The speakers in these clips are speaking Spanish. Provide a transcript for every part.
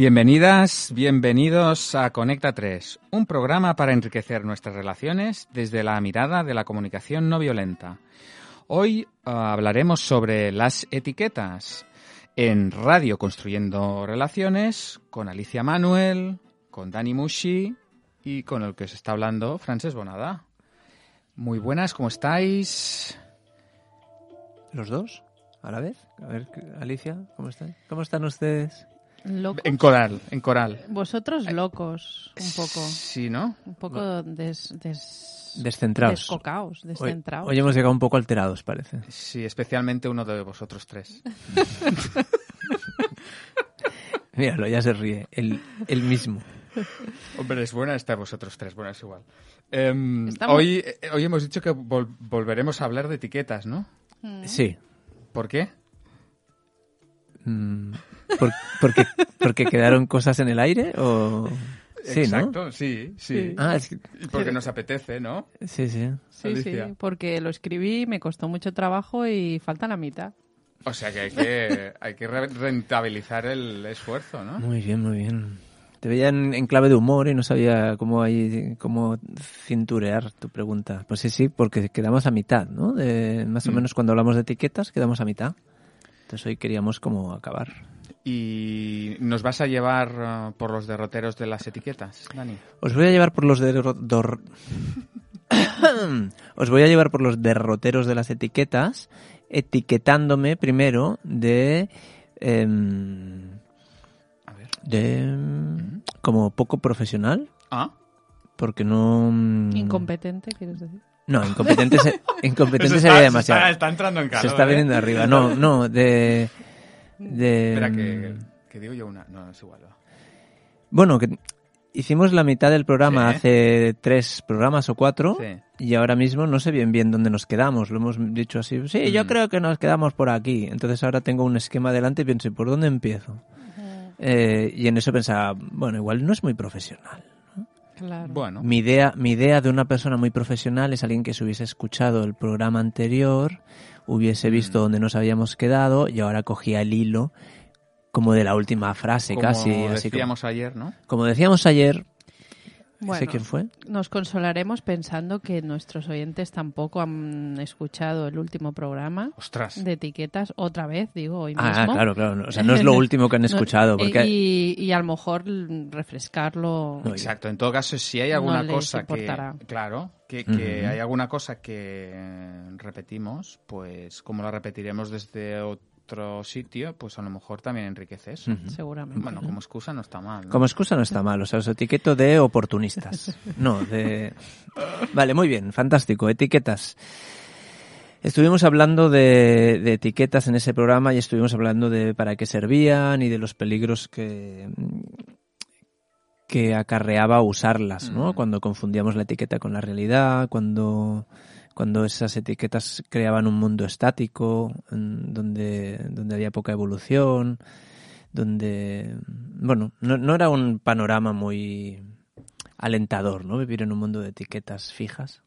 Bienvenidas, bienvenidos a Conecta 3, un programa para enriquecer nuestras relaciones desde la mirada de la comunicación no violenta. Hoy uh, hablaremos sobre las etiquetas en Radio Construyendo Relaciones con Alicia Manuel, con Dani Mushi y con el que se está hablando, Frances Bonada. Muy buenas, ¿cómo estáis? ¿Los dos? ¿A la vez? A ver, Alicia, ¿cómo están? ¿Cómo están ustedes? ¿Locos? En coral, en coral. Vosotros locos, un poco. Sí, ¿no? Un poco des, des- Descentrados. descocaos, Hoy, descentrados. hoy hemos llegado un poco alterados, parece. Sí, especialmente uno de vosotros tres. Míralo, ya se ríe. El, el mismo. Hombre, es buena estar vosotros tres, bueno, es igual. Em, hoy, eh, hoy hemos dicho que vol- volveremos a hablar de etiquetas, ¿no? Sí. ¿Por qué? Mm, ¿por- porque, ¿Porque quedaron cosas en el aire? O... Sí, Exacto, sí, sí. Sí. ¿no? Ah, es que- porque nos apetece, ¿no? sí, sí. Sí, Alicia. sí, porque lo escribí, me costó mucho trabajo y falta la mitad. O sea que hay que, hay que re- rentabilizar el esfuerzo, ¿no? Muy bien, muy bien. Te veía en, en clave de humor y no sabía cómo, ahí, cómo cinturear tu pregunta. Pues sí, sí, porque quedamos a mitad, ¿no? De, más o Mm. menos cuando hablamos de etiquetas, quedamos a mitad. Entonces hoy queríamos como acabar. Y nos vas a llevar uh, por los derroteros de las etiquetas, Dani. Os voy a llevar por los derro- dor- Os voy a llevar por los derroteros de las etiquetas, etiquetándome primero de em, A ver. de como poco profesional, Ah, porque no mm, Incompetente, quieres decir. No, incompetente se, incompetente Eso se está- ve se demasiado. Está, está entrando en calor. se está ¿eh? viniendo arriba. No, no, de de Espera, que, que digo yo una. No, es igual. bueno, que hicimos la mitad del programa Sí. hace tres programas o cuatro. Sí. Y ahora mismo no sé bien bien dónde nos quedamos. Lo hemos dicho así. Sí, yo Mm. creo que nos quedamos por aquí. Entonces ahora tengo un esquema delante y pienso, ¿y ¿por dónde empiezo? Eh, y en eso pensaba, bueno, igual no es muy profesional. Claro. Bueno, Mi idea, mi idea de una persona muy profesional es alguien que se hubiese escuchado el programa anterior, hubiese visto Mm. dónde nos habíamos quedado y ahora cogía el hilo como de la última frase, como casi. Así como, decíamos ayer, ¿no? como decíamos ayer, Bueno, ¿sé quién fue? nos consolaremos pensando que nuestros oyentes tampoco han escuchado el último programa Ostras. de etiquetas otra vez, digo, hoy Ah, mismo. claro, claro. O sea, no es lo último que han No, escuchado. Porque... y, y a lo mejor refrescarlo. No, Exacto. En todo caso, si hay No alguna les cosa que. importará. Claro, que, que Ujú. hay alguna cosa que repetimos, pues como la repetiremos desde otro sitio, pues a lo mejor también enriquece eso. Seguramente. Bueno, como excusa no está mal. ¿no? Como excusa no está mal, o sea, os etiqueto de oportunistas. No, de... Vale, muy bien, fantástico, etiquetas. Estuvimos hablando de, de etiquetas en ese programa y estuvimos hablando de para qué servían y de los peligros que, que acarreaba usarlas, ¿no? Mm. Cuando confundíamos la etiqueta con la realidad, cuando, cuando esas etiquetas creaban un mundo estático, en donde, donde había poca evolución, donde, bueno, no, no era un panorama muy alentador, ¿no? Vivir en un mundo de etiquetas fijas.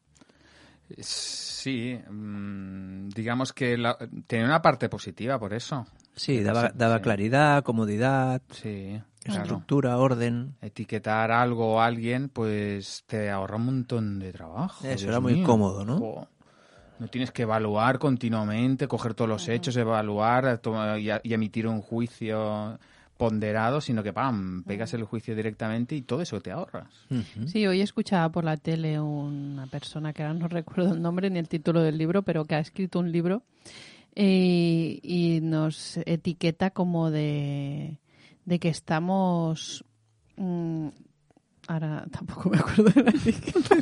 Sí, mm, digamos que la- tenía una parte positiva por eso. Sí, daba, daba sí. claridad, comodidad, Sí, claro. estructura, orden. Etiquetar algo o alguien, pues te ahorra un montón de trabajo. Eso Dios era muy mío. cómodo, ¿no? No tienes que evaluar continuamente, coger todos los hechos, evaluar toma- y, emitir un juicio ponderado, sino que pam, pegas el juicio directamente y todo eso te ahorras. Sí, hoy escuchaba por la tele una persona que ahora no recuerdo el nombre ni el título del libro, pero que ha escrito un libro eh, y nos etiqueta como de, de que estamos... mm, ahora tampoco me acuerdo de la etiqueta.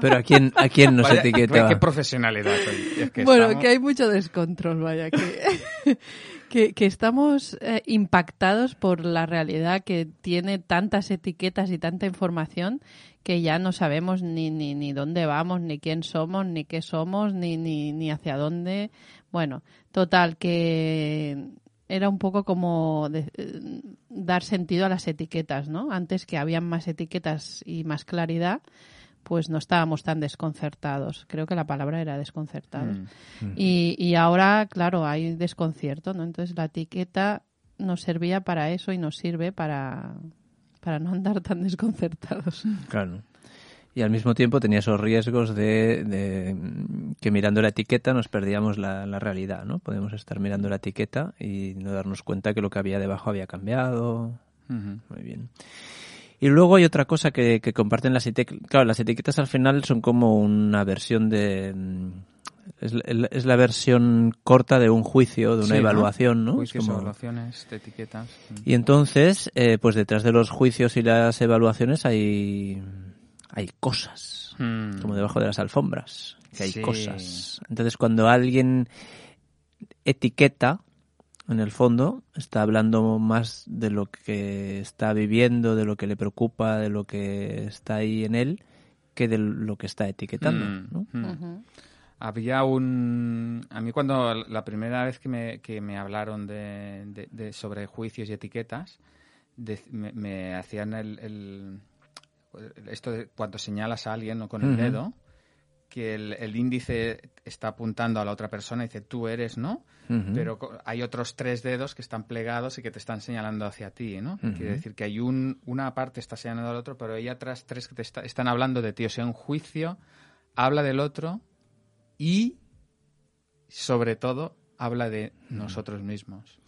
Pero ¿a quién, a quién nos Vaya, etiqueta? Qué profesionalidad hoy. Es que bueno, estamos- que hay mucho descontrol, vaya, que, que, que estamos eh, impactados por la realidad que tiene tantas etiquetas y tanta información que ya no sabemos ni, ni, ni dónde vamos, ni quién somos, ni qué somos, ni, ni, ni hacia dónde. Bueno, total, que era un poco como de- eh, dar sentido a las etiquetas, ¿no? Antes que habían más etiquetas y más claridad, pues no estábamos tan desconcertados. Creo que la palabra era desconcertados. Mm. Y, y ahora, claro, hay desconcierto, ¿no? Entonces la etiqueta nos servía para eso y nos sirve para, para no andar tan desconcertados. Claro. Y al mismo tiempo tenía esos riesgos de, de que mirando la etiqueta nos perdíamos la, la realidad, ¿no? Podemos estar mirando la etiqueta y no darnos cuenta que lo que había debajo había cambiado. Muy bien. Y luego hay otra cosa que, que comparten las etiquetas. Claro, las etiquetas al final son como una versión de... mm, Es, la- es la versión corta de un juicio, de una evaluación, ¿no? Juicios, como- evaluaciones, de etiquetas. Y entonces, eh, pues detrás de los juicios y las evaluaciones hay, hay cosas, Mm. como debajo de las alfombras, que hay Sí. cosas. Entonces, cuando alguien etiqueta, en el fondo, está hablando más de lo que está viviendo, de lo que le preocupa, de lo que está ahí en él, que de lo que está etiquetando. Mm, ¿no? mm. Había un... A mí cuando la primera vez que me, que me hablaron de, de- de- sobre juicios y etiquetas, de- me, me hacían el, el- Esto de cuando señalas a alguien ¿no? con el dedo, que el, el índice está apuntando a la otra persona y dice tú eres, ¿no? Pero hay otros tres dedos que están plegados y que te están señalando hacia ti, ¿no? Quiere decir que hay un, una parte está señalando al otro, pero hay otras tres que te está- están hablando de ti. O sea, un juicio habla del otro y, sobre todo, habla de nosotros mismos.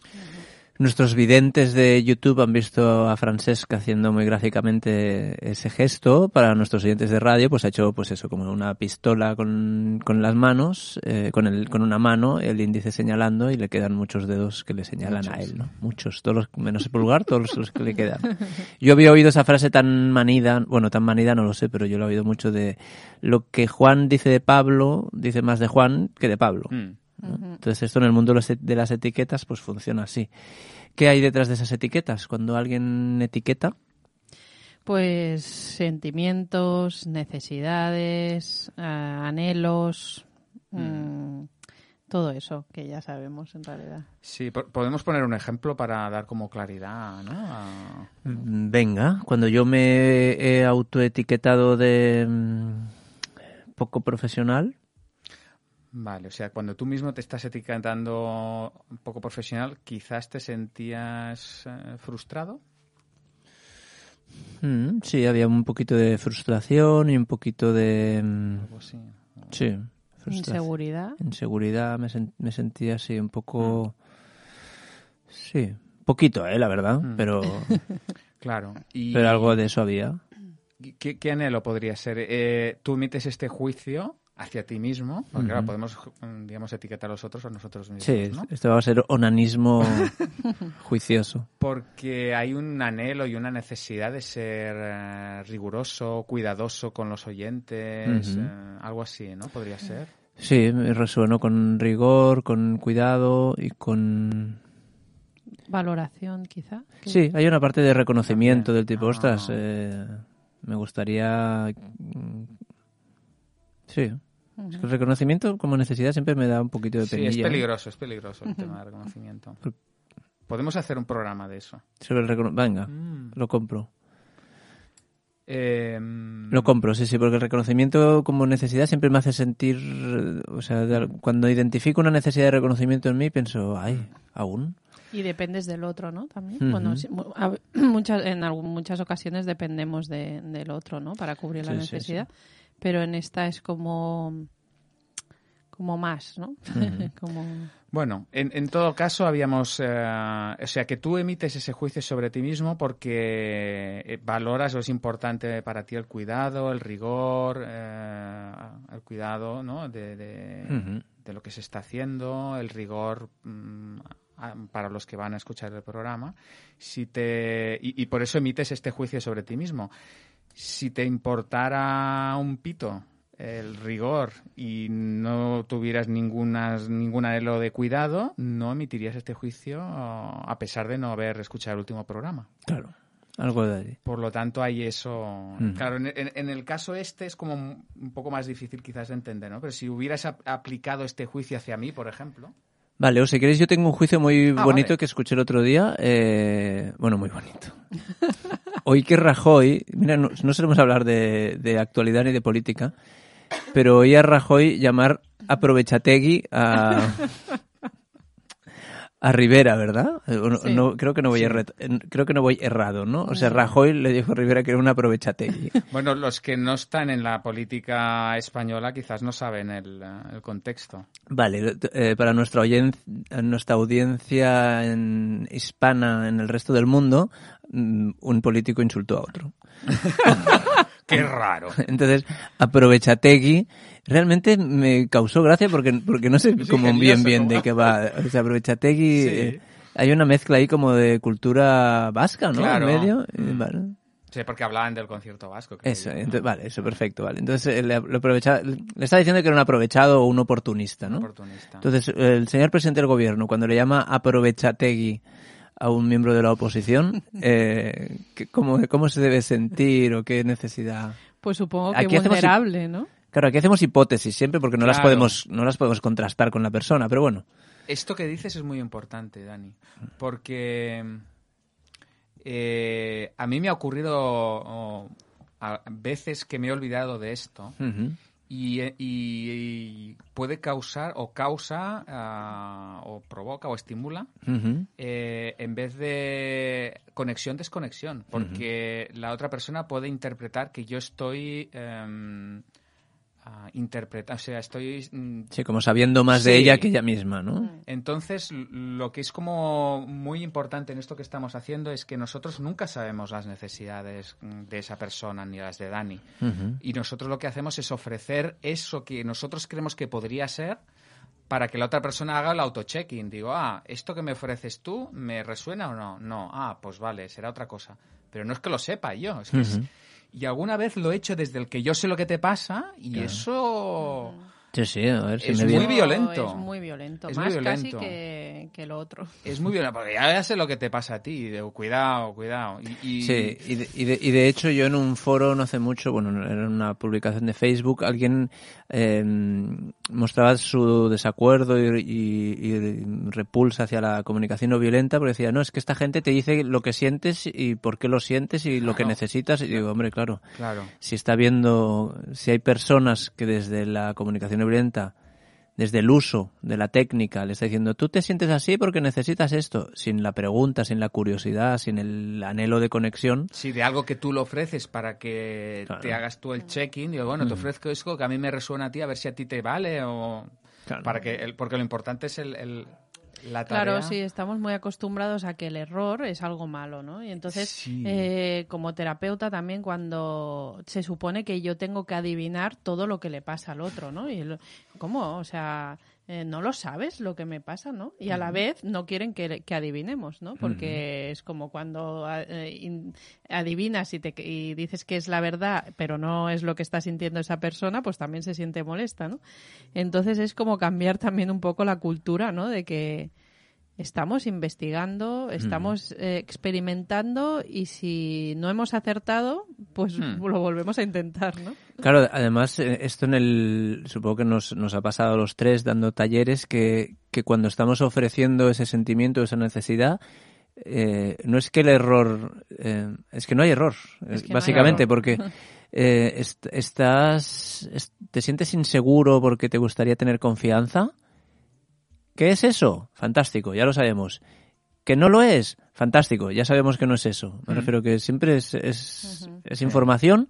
Nuestros videntes de YouTube han visto a Francesca haciendo muy gráficamente ese gesto. Para nuestros oyentes de radio, pues ha hecho, pues eso, como una pistola con, con las manos, eh, con, el, con una mano, el índice señalando y le quedan muchos dedos que le señalan a él, ¿no? Muchos, todos los, menos el pulgar, todos los que le quedan. Yo había oído esa frase tan manida, bueno, tan manida no lo sé, pero yo lo he oído mucho de lo que Juan dice de Pablo, dice más de Juan que de Pablo. Mm. ¿No? Entonces esto en el mundo de las et- de las etiquetas pues funciona así. ¿Qué hay detrás de esas etiquetas? Cuando alguien etiqueta, Pues sentimientos, necesidades, ah, anhelos, mm, todo eso que ya sabemos en realidad. Sí, po- podemos poner un ejemplo para dar como claridad, ¿no? A- mm, venga, cuando yo me he autoetiquetado de mm, poco profesional, Vale, o sea, cuando tú mismo te estás etiquetando un poco profesional, quizás te sentías eh, frustrado. mm, sí, había un poquito de frustración y un poquito de... mm, Algo así. sí, frustración. Inseguridad. Inseguridad, me, sen- me sentía así un poco... Sí, poquito, ¿eh? La verdad, Mm. pero, Claro. Y, pero algo de eso había. ¿qué, qué anhelo podría ser? Eh, tú emites este juicio hacia ti mismo, porque ahora Ujú. podemos, mm, digamos, etiquetar a los otros a nosotros mismos, Sí, ¿no? esto va a ser onanismo juicioso. Porque hay un anhelo y una necesidad de ser eh, riguroso, cuidadoso con los oyentes, Ujú. eh, algo así, ¿no? Podría ser. Sí, resueno con rigor, con cuidado y con... Valoración, quizá. Sí, hay una parte de reconocimiento También. del tipo, Ah. ostras, eh, me gustaría... mm, Sí. Es que el reconocimiento como necesidad siempre me da un poquito de Sí, penilla. es ¿eh? peligroso, es peligroso el tema de reconocimiento. Podemos hacer un programa de eso. Sobre el Venga, Mm. lo compro. Eh, Lo compro, sí, sí, porque el reconocimiento como necesidad siempre me hace sentir, eh, o sea, de- cuando identifico una necesidad de reconocimiento en mí, pienso, ay, ¿aún? Y dependes del otro, ¿no? También. Bueno, sí, mu- a- muchas, en algún- muchas ocasiones dependemos de- del otro, ¿no? Para cubrir la Sí, sí, necesidad. Pero en esta es como como más, ¿no? como Bueno, en, en todo caso habíamos, eh, o sea, que tú emites ese juicio sobre ti mismo porque eh, valoras o es importante para ti el cuidado, el rigor, eh, el cuidado, ¿no? De, de- lo que se está haciendo, el rigor mm, a- para los que van a escuchar el programa. Si te y, y por eso emites este juicio sobre ti mismo. Si te importara un pito el rigor y no tuvieras ninguna, ningún anhelo de cuidado, no emitirías este juicio a pesar de no haber escuchado el último programa. Claro, algo de ahí. Por lo tanto, hay eso. Mm. Claro, en, en- en el caso este es como un poco más difícil quizás de entender, ¿no? Pero si hubieras ap- aplicado este juicio hacia mí, por ejemplo. Vale, o si queréis, yo tengo un juicio muy Ah, bonito vale. que escuché el otro día. eh, bueno, muy bonito. Hoy que Rajoy, mira, no, no solemos hablar de, de actualidad ni de política, pero oí a Rajoy llamar aprovechategui a, a Rivera, ¿verdad? No- Sí. no- creo que no voy erra- creo que no voy errado, ¿no? O sea, Rajoy le dijo a Rivera que era una aprovechategui. Bueno, los que no están en la política española quizás no saben el, eh, el contexto. Vale, eh, para nuestra, audien- nuestra audiencia en- hispana en el resto del mundo, mm, un político insultó a otro. ¡Qué raro! Entonces, aprovechategui realmente me causó gracia porque, porque no sé cómo bien ingenioso, bien ¿no? de qué va. O sea, aprovechategui, Sí. eh, hay una mezcla ahí como de cultura vasca, ¿no? Claro. En medio. Eh, Mm. vale. Sí, porque hablaban del concierto vasco. creo Eso, yo, ¿no? entonces, vale, eso, perfecto, vale. Entonces, eh, le, lo aprovechaba- le estaba diciendo que era un aprovechado o un oportunista, ¿no? Oportunista. Entonces, el señor presidente del gobierno, cuando le llama aprovechategui a un miembro de la oposición, eh, ¿qué- ¿cómo, ¿cómo se debe sentir o qué necesidad? Pues supongo que Aquí hacemos vulnerable, ¿no? Claro, aquí hacemos hipótesis siempre porque no las podemos no las podemos contrastar con la persona, pero bueno. Esto que dices es muy importante, Dani, porque eh, a mí me ha ocurrido oh, a veces que me he olvidado de esto Ujú. y, y- y puede causar o causa ah, o provoca o estimula eh, en vez de conexión, desconexión, porque la otra persona puede interpretar que yo estoy em, interpretando, o sea, estoy... mm, Sí, como sabiendo más de ella que ella misma, ¿no? entonces, l- lo que es como muy importante en esto que estamos haciendo es que nosotros nunca sabemos las necesidades mm, de esa persona ni las de Dani. Y nosotros lo que hacemos es ofrecer eso que nosotros creemos que podría ser para que la otra persona haga el auto-checking. Digo, ah, ¿esto que me ofreces tú me resuena o no? No, ah, pues vale, será otra cosa. Pero no es que lo sepa yo. Es que es-. Y alguna vez lo he hecho desde el que yo sé lo que te pasa y eso... Sí, sí, a ver si Es me muy viene. Violento. Es muy violento. Es muy más violento. casi que, que lo otro. Es muy violento, porque ya sé lo que te pasa a ti. Digo, cuidado, cuidado. Y, y- Sí, y de, y, de, y de hecho yo en un foro no hace mucho, bueno, era una publicación de Facebook, alguien eh, mostraba su desacuerdo y, y- y repulsa hacia la comunicación no violenta porque decía, no, es que esta gente te dice lo que sientes y por qué lo sientes y lo que necesitas. Y digo, hombre, claro, Claro. si está viendo, si hay personas que desde la comunicación no violenta, desde el uso de la técnica, le está diciendo, tú te sientes así porque necesitas esto, sin la pregunta, sin la curiosidad, sin el anhelo de conexión, Sí, de algo que tú le ofreces para que Claro. te hagas tú el check-in. Digo, bueno, te ofrezco esto que a mí me resuena a ti, a ver si a ti te vale o... Claro. Para que el- porque lo importante es el, el- la tarea. Claro, sí, estamos muy acostumbrados a que el error es algo malo, ¿no? Y entonces, Sí. eh, como terapeuta también, cuando se supone que yo tengo que adivinar todo lo que le pasa al otro, ¿no? Y el- ¿Cómo? O sea, eh, no lo sabes lo que me pasa, ¿no? Y a la vez no quieren que, que adivinemos, ¿no? Porque es como cuando eh, in- adivinas y, te, y dices que es la verdad, pero no es lo que está sintiendo esa persona, pues también se siente molesta, ¿no? Entonces es como cambiar también un poco la cultura, ¿no? De que estamos investigando, estamos eh, experimentando y si no hemos acertado, pues Hmm. lo volvemos a intentar, ¿no? Claro, además, eh, esto en el. Supongo que nos, nos ha pasado a los tres dando talleres que, que cuando estamos ofreciendo ese sentimiento, esa necesidad, eh, no es que el error. eh, es que no hay error, Es que no hay básicamente, error. porque. eh, est- estás. es- ¿Te sientes inseguro porque te gustaría tener confianza? ¿Qué es eso? Fantástico, ya lo sabemos. ¿Que no lo es? Fantástico, ya sabemos que no es eso. Me Mm. refiero que siempre es, es, información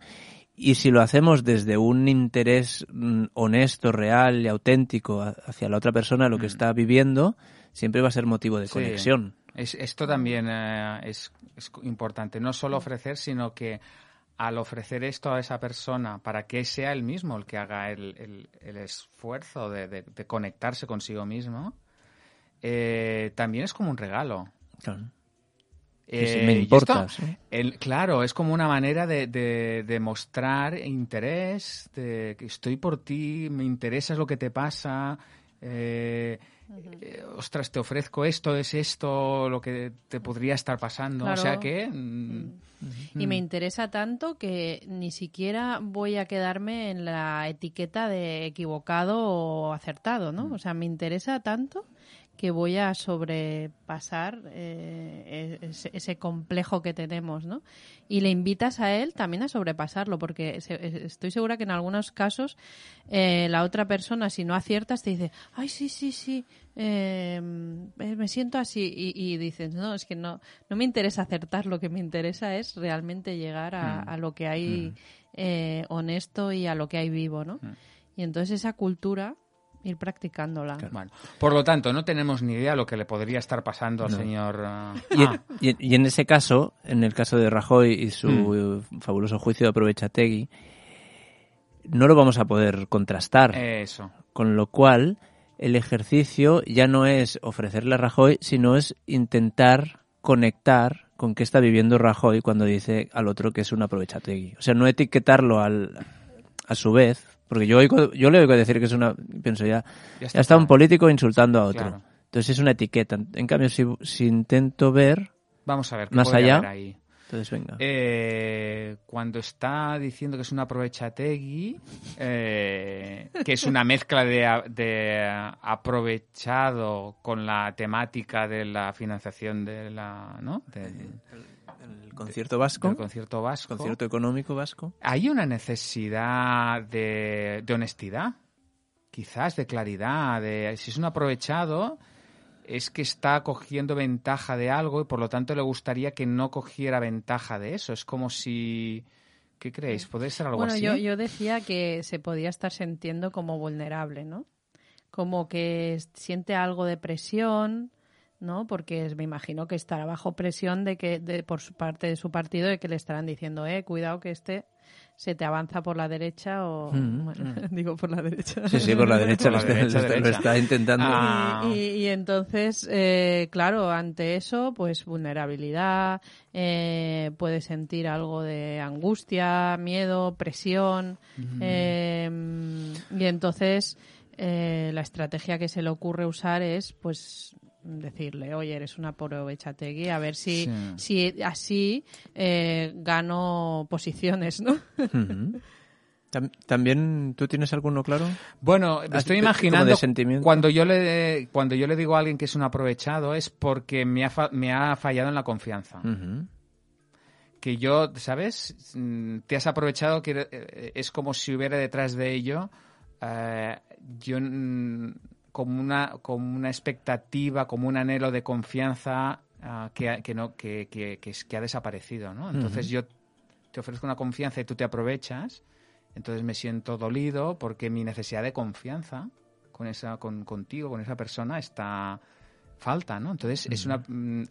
y si lo hacemos desde un interés mm, honesto, real y auténtico hacia la otra persona, lo que Mm. está viviendo, siempre va a ser motivo de Sí. conexión. Es- esto también eh, es, es importante, no solo ofrecer, sino que al ofrecer esto a esa persona, para que sea él mismo el que haga el, el- el esfuerzo de, de- de conectarse consigo mismo, eh, también es como un regalo. Claro. Eh, si me importas, esto, ¿eh? el- claro, es como una manera de, de- de mostrar interés, de que estoy por ti, me interesa lo que te pasa, eh, eh, ostras, te ofrezco esto, es esto lo que te podría estar pasando. Claro. O sea que... mm, Y me interesa tanto que ni siquiera voy a quedarme en la etiqueta de equivocado o acertado, ¿no? O sea, me interesa tanto que voy a sobrepasar eh, ese, ese, complejo que tenemos, ¿no? Y le invitas a él también a sobrepasarlo, porque estoy segura que en algunos casos eh, la otra persona, si no aciertas, te dice, ay, sí, sí, sí, eh, me siento así. Y, dices, no, es que no, no me interesa acertar, lo que me interesa es realmente llegar a, mm. lo que hay mm. honesto y a lo que hay vivo, ¿no? Mm. Y entonces esa cultura ir practicándola. por lo tanto, no tenemos ni idea de lo que le podría estar pasando al señor. Uh, ah. y, en, ese caso, en el caso de Rajoy y su hmm. fabuloso juicio de Aprovechategui, no lo vamos a poder contrastar. Eso. Con lo cual, el ejercicio ya no es ofrecerle a Rajoy, sino es intentar conectar con qué está viviendo Rajoy cuando dice al otro que es un Aprovechategui. O sea, no etiquetarlo al, a su vez, porque yo, yo le oigo decir que es una. Pienso ya. Ya está, un político insultando a otro. Entonces es una etiqueta. En cambio, si, si intento ver. Vamos a ver. más allá. ahí? Entonces, venga. Eh, cuando está diciendo que es una aprovechategui, eh, que es una mezcla de, de, aprovechado con la temática de la financiación de la, ¿no? El concierto vasco. El concierto vasco. Concierto económico vasco. Hay una necesidad de, honestidad, quizás de claridad, de si es un aprovechado es que está cogiendo ventaja de algo y por lo tanto le gustaría que no cogiera ventaja de eso. Es como si... ¿Qué creéis? ¿Puede ser algo así? Bueno, yo, yo decía que se podía estar sintiendo como vulnerable, ¿no? Como que siente algo de presión, ¿no? Porque me imagino que estará bajo presión de que de, por su parte de su partido de que le estarán diciendo, eh, cuidado que este se te avanza por la derecha o mm, bueno, mm. digo por la derecha. Sí, sí, por la derecha, lo, está, intentando. Ah. Y, entonces, eh, claro, ante eso, pues vulnerabilidad, eh, puede sentir algo de angustia, miedo, presión, eh, y entonces eh, la estrategia que se le ocurre usar es, pues decirle, oye, eres una Bechategui, a ver si, si así eh, gano posiciones, ¿no? ¿También tú tienes alguno claro? Bueno, estoy imaginando cuando yo le cuando yo le digo a alguien que es un aprovechado es porque me ha, me ha fallado en la confianza. Que yo, ¿sabes? Mm, te has aprovechado que eh, es como si hubiera detrás de ello eh, yo como una, como una expectativa, como un anhelo de confianza ah, que, que, no, que, que, que, ha desaparecido, ¿no? Entonces yo te ofrezco una confianza y tú te aprovechas, entonces me siento dolido porque mi necesidad de confianza con esa, con, contigo, con esa persona, está falta, ¿no? Entonces es una mm,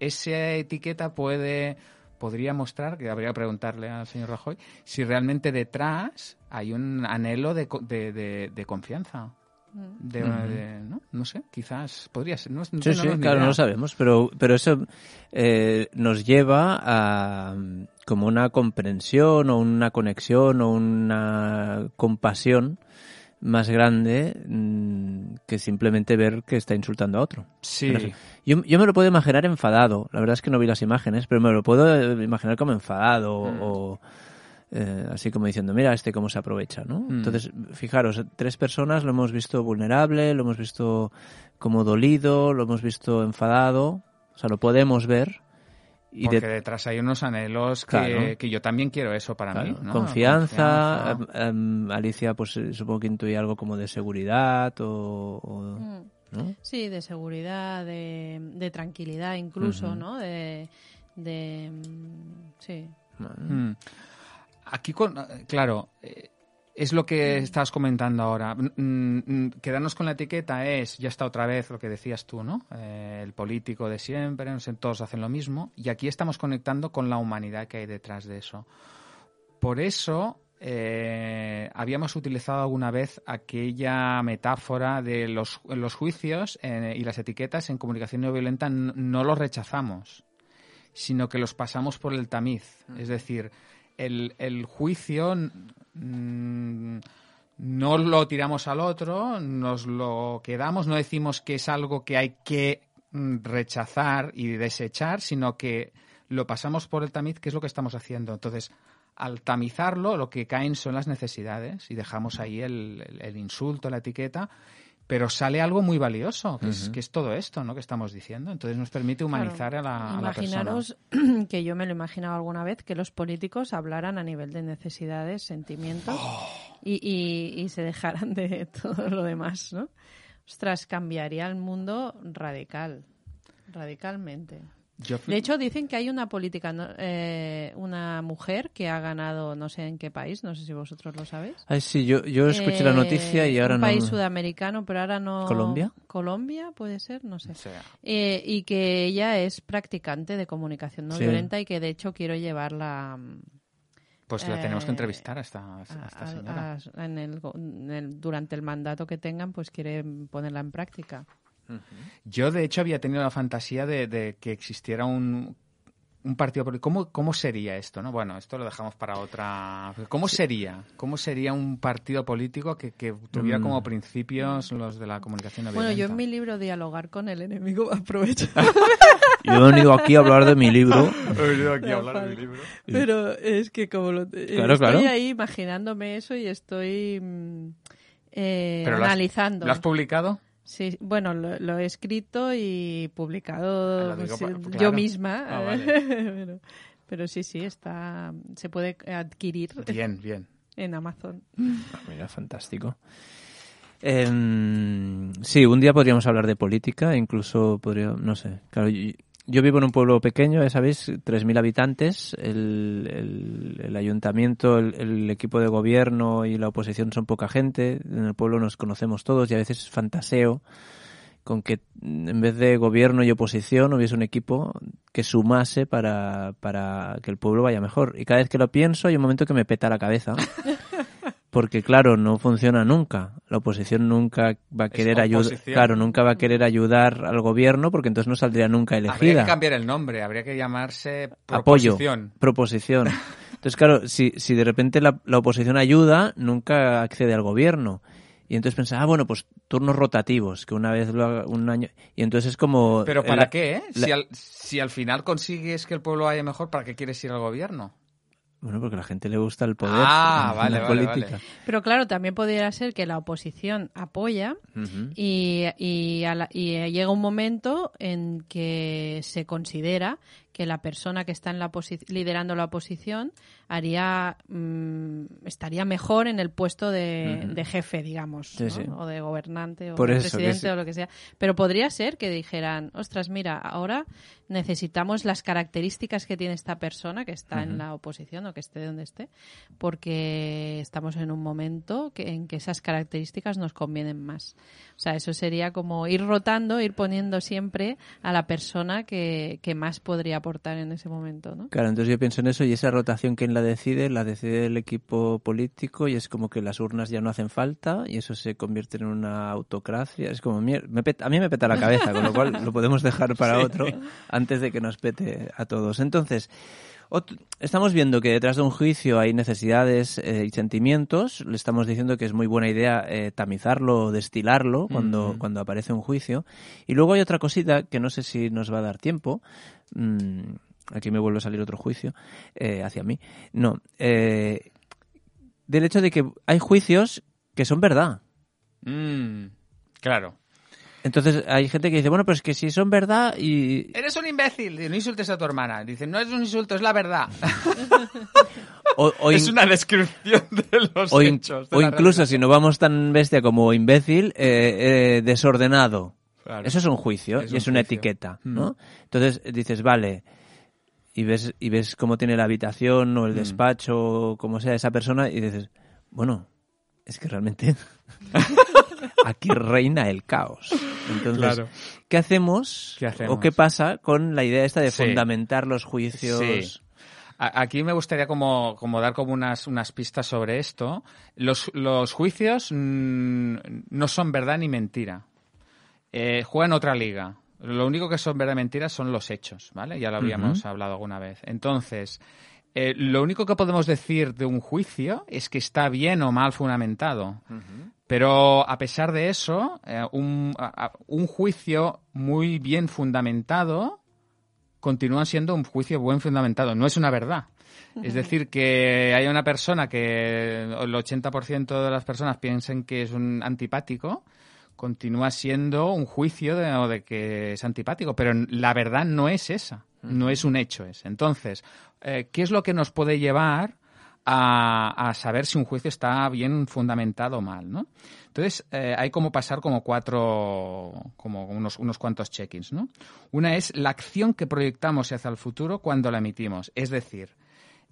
esa etiqueta puede podría mostrar, que habría que preguntarle al señor Rajoy, si realmente detrás hay un anhelo de, de, de confianza. De, ¿no? sé, quizás podría ser. No, sí, sí, claro, no lo sabemos, pero, pero eso eh, nos lleva a como una comprensión o una conexión o una compasión más grande mm, que simplemente ver que está insultando a otro. Sí. yo, yo, me lo puedo imaginar enfadado. La verdad es que no vi las imágenes, pero me lo puedo imaginar como enfadado o mm. Eh, así como diciendo, mira este cómo se aprovecha, ¿no? Mm. Entonces, fijaros, tres personas lo hemos visto vulnerable, lo hemos visto como dolido, lo hemos visto enfadado, o sea, lo podemos ver. Y Porque detrás hay unos anhelos que, que, yo también quiero eso para mí. Confianza, em, em, Alicia, pues eh, supongo que intuye algo como de seguridad o... Mm. Sí, de seguridad, de, de tranquilidad incluso, ¿no? De, de, mm, sí. Aquí, con, claro, eh, es lo que estás comentando ahora. Mm, mm, quedarnos con la etiqueta es, ya está otra vez lo que decías tú, ¿no? Eh, el político de siempre, todos hacen lo mismo. Y aquí estamos conectando con la humanidad que hay detrás de eso. Por eso eh, habíamos utilizado alguna vez aquella metáfora de los, los juicios y las etiquetas en comunicación no violenta no los rechazamos, sino que los pasamos por el tamiz. Es decir, el, el juicio mm, no lo tiramos al otro, nos lo quedamos, no decimos que es algo que hay que mm, rechazar y desechar, sino que lo pasamos por el tamiz, que es lo que estamos haciendo. Entonces, al tamizarlo, lo que caen son las necesidades y dejamos ahí el, el, insulto, la etiqueta. Pero sale algo muy valioso, que, es, que es todo esto ¿no? que estamos diciendo. Entonces nos permite humanizar a, la, a, la, persona. Imaginaros que yo me lo he imaginado alguna vez, que los políticos hablaran a nivel de necesidades, sentimientos Oh. y, y, y se dejaran de todo lo demás, ¿no? Ostras, cambiaría el mundo radical, radicalmente. De hecho, dicen que hay una política, ¿no? eh, una mujer que ha ganado, no sé en qué país, no sé si vosotros lo sabéis. Ay, sí, yo, yo escuché la Eh, noticia y ahora un no. país sudamericano, pero ahora no. ¿Colombia? Colombia puede ser, no sé. o sea, Eh, y que ella es practicante de comunicación no Sí. violenta y que de hecho quiero llevarla mm, pues la tenemos que Eh, entrevistar a esta, a a- esta a- señora. a- en el en el- durante el mandato que tengan, pues quiere ponerla en práctica. Yo, de hecho, había tenido la fantasía de, de que existiera un, un partido político. ¿Cómo, ¿Cómo sería esto? no Bueno, esto lo dejamos para otra. ¿Cómo sería? ¿Cómo sería un partido político que, que tuviera Mm. como principios los de la comunicación no Bueno, yo en mi libro Dialogar con el enemigo aprovecho. Yo he venido aquí a hablar de mi libro. He venido aquí a hablar de mi libro. Pero es que como lo, Claro, estoy claro. ahí imaginándome eso y estoy mm, eh, Pero lo has- analizando. ¿Lo has publicado? Sí, bueno, lo, lo he escrito y publicado Ah, digo sí, yo misma. Ah, vale. pero, pero sí, sí, está se puede adquirir Bien, bien. en Amazon. Ah, Mira, fantástico. Em, sí, un día podríamos hablar de política, incluso podría, no sé, claro, yo, vivo en un pueblo pequeño, ya sabéis, 3.000 habitantes, el, el- el ayuntamiento, el, el equipo de gobierno y la oposición son poca gente, en el pueblo nos conocemos todos y a veces fantaseo con que mm, en vez de gobierno y oposición hubiese un equipo que sumase para, para que el pueblo vaya mejor. Y cada vez que lo pienso hay un momento que me peta la cabeza. Porque claro, no funciona nunca. La oposición nunca va a querer ayudar, claro, nunca va a querer ayudar al gobierno porque entonces no saldría nunca Habría elegida. que cambiar el nombre, habría que llamarse Apoyo, proposición. proposición. Entonces, claro, si, si de repente la, la oposición ayuda, nunca accede al gobierno. Y entonces pensaba, ah, bueno, pues turnos rotativos, que una vez lo haga un año. Y entonces es como. Pero ¿para qué? eh? la- Si, al, si al final consigues que el pueblo vaya mejor, ¿para qué quieres ir al gobierno? Bueno, porque a la gente le gusta el poder. Ah, en vale, la vale, política. vale. Pero claro, también podría ser que la oposición apoya y, y, a la- y, llega un momento en que se considera que la persona que está en la liderando la oposición haría mm, estaría mejor en el puesto de, de jefe, digamos, Sí, ¿no? sí. o de gobernante o Por de presidente sí. o lo que sea. Pero podría ser que dijeran, ostras, mira, ahora necesitamos las características que tiene esta persona que está en la oposición o que esté donde esté, porque estamos en un momento que, en que esas características nos convienen más. O sea, eso sería como ir rotando, ir poniendo siempre a la persona que, que más podría aportar en ese momento, ¿no? Claro, entonces yo pienso en eso y esa rotación, ¿quién la decide? La decide el equipo político y es como que las urnas ya no hacen falta y eso se convierte en una autocracia. Es como, mier- me peta- a mí me peta la cabeza, con lo cual lo podemos dejar para otro antes de que nos pete a todos. Entonces, ot- estamos viendo que detrás de un juicio hay necesidades eh, y sentimientos. Le estamos diciendo que es muy buena idea eh, tamizarlo, destilarlo cuando, cuando aparece un juicio. Y luego hay otra cosita que no sé si nos va a dar tiempo. Mm, aquí me vuelve a salir otro juicio eh, hacia mí. No, eh, del hecho de que hay juicios que son verdad. Mm, claro. Entonces hay gente que dice, bueno, pero es que si son verdad y... Eres un imbécil. No insultes a tu hermana. Dice, no es un insulto, es la verdad. O, o es una descripción de los o in- hechos. de o incluso realidad. si no vamos tan bestia como imbécil, eh, eh, desordenado. Claro. Eso es un juicio Es y un es una juicio. etiqueta, Mm. ¿no? Entonces dices, vale, y ves, y ves cómo tiene la habitación o el Mm. despacho o como sea esa persona y dices, bueno, es que realmente aquí reina el caos. Entonces, Claro. ¿qué hacemos? ¿Qué hacemos? ¿O qué pasa con la idea esta de Sí. fundamentar los juicios? Sí. Aquí me gustaría como, como dar como unas, unas pistas sobre esto. Los, los juicios mm, no son verdad ni mentira. Eh, juegan otra liga. Lo único que son verdad y mentira son los hechos, ¿vale? Ya lo habíamos hablado alguna vez. Entonces, eh, lo único que podemos decir de un juicio es que está bien o mal fundamentado. Pero a pesar de eso, eh, un, a- un juicio muy bien fundamentado continúa siendo un juicio buen fundamentado. No es una verdad. Es decir, que haya una persona que el 80% de las personas piensen que es un antipático, continúa siendo un juicio de, de que es antipático, pero la verdad no es esa, no es un hecho ese. Entonces, eh, ¿qué es lo que nos puede llevar a, a, saber si un juicio está bien fundamentado o mal, ¿no? Entonces, eh, hay como pasar como cuatro, como unos, unos cuantos check-ins, ¿no? Una es la acción que proyectamos hacia el futuro cuando la emitimos. Es decir,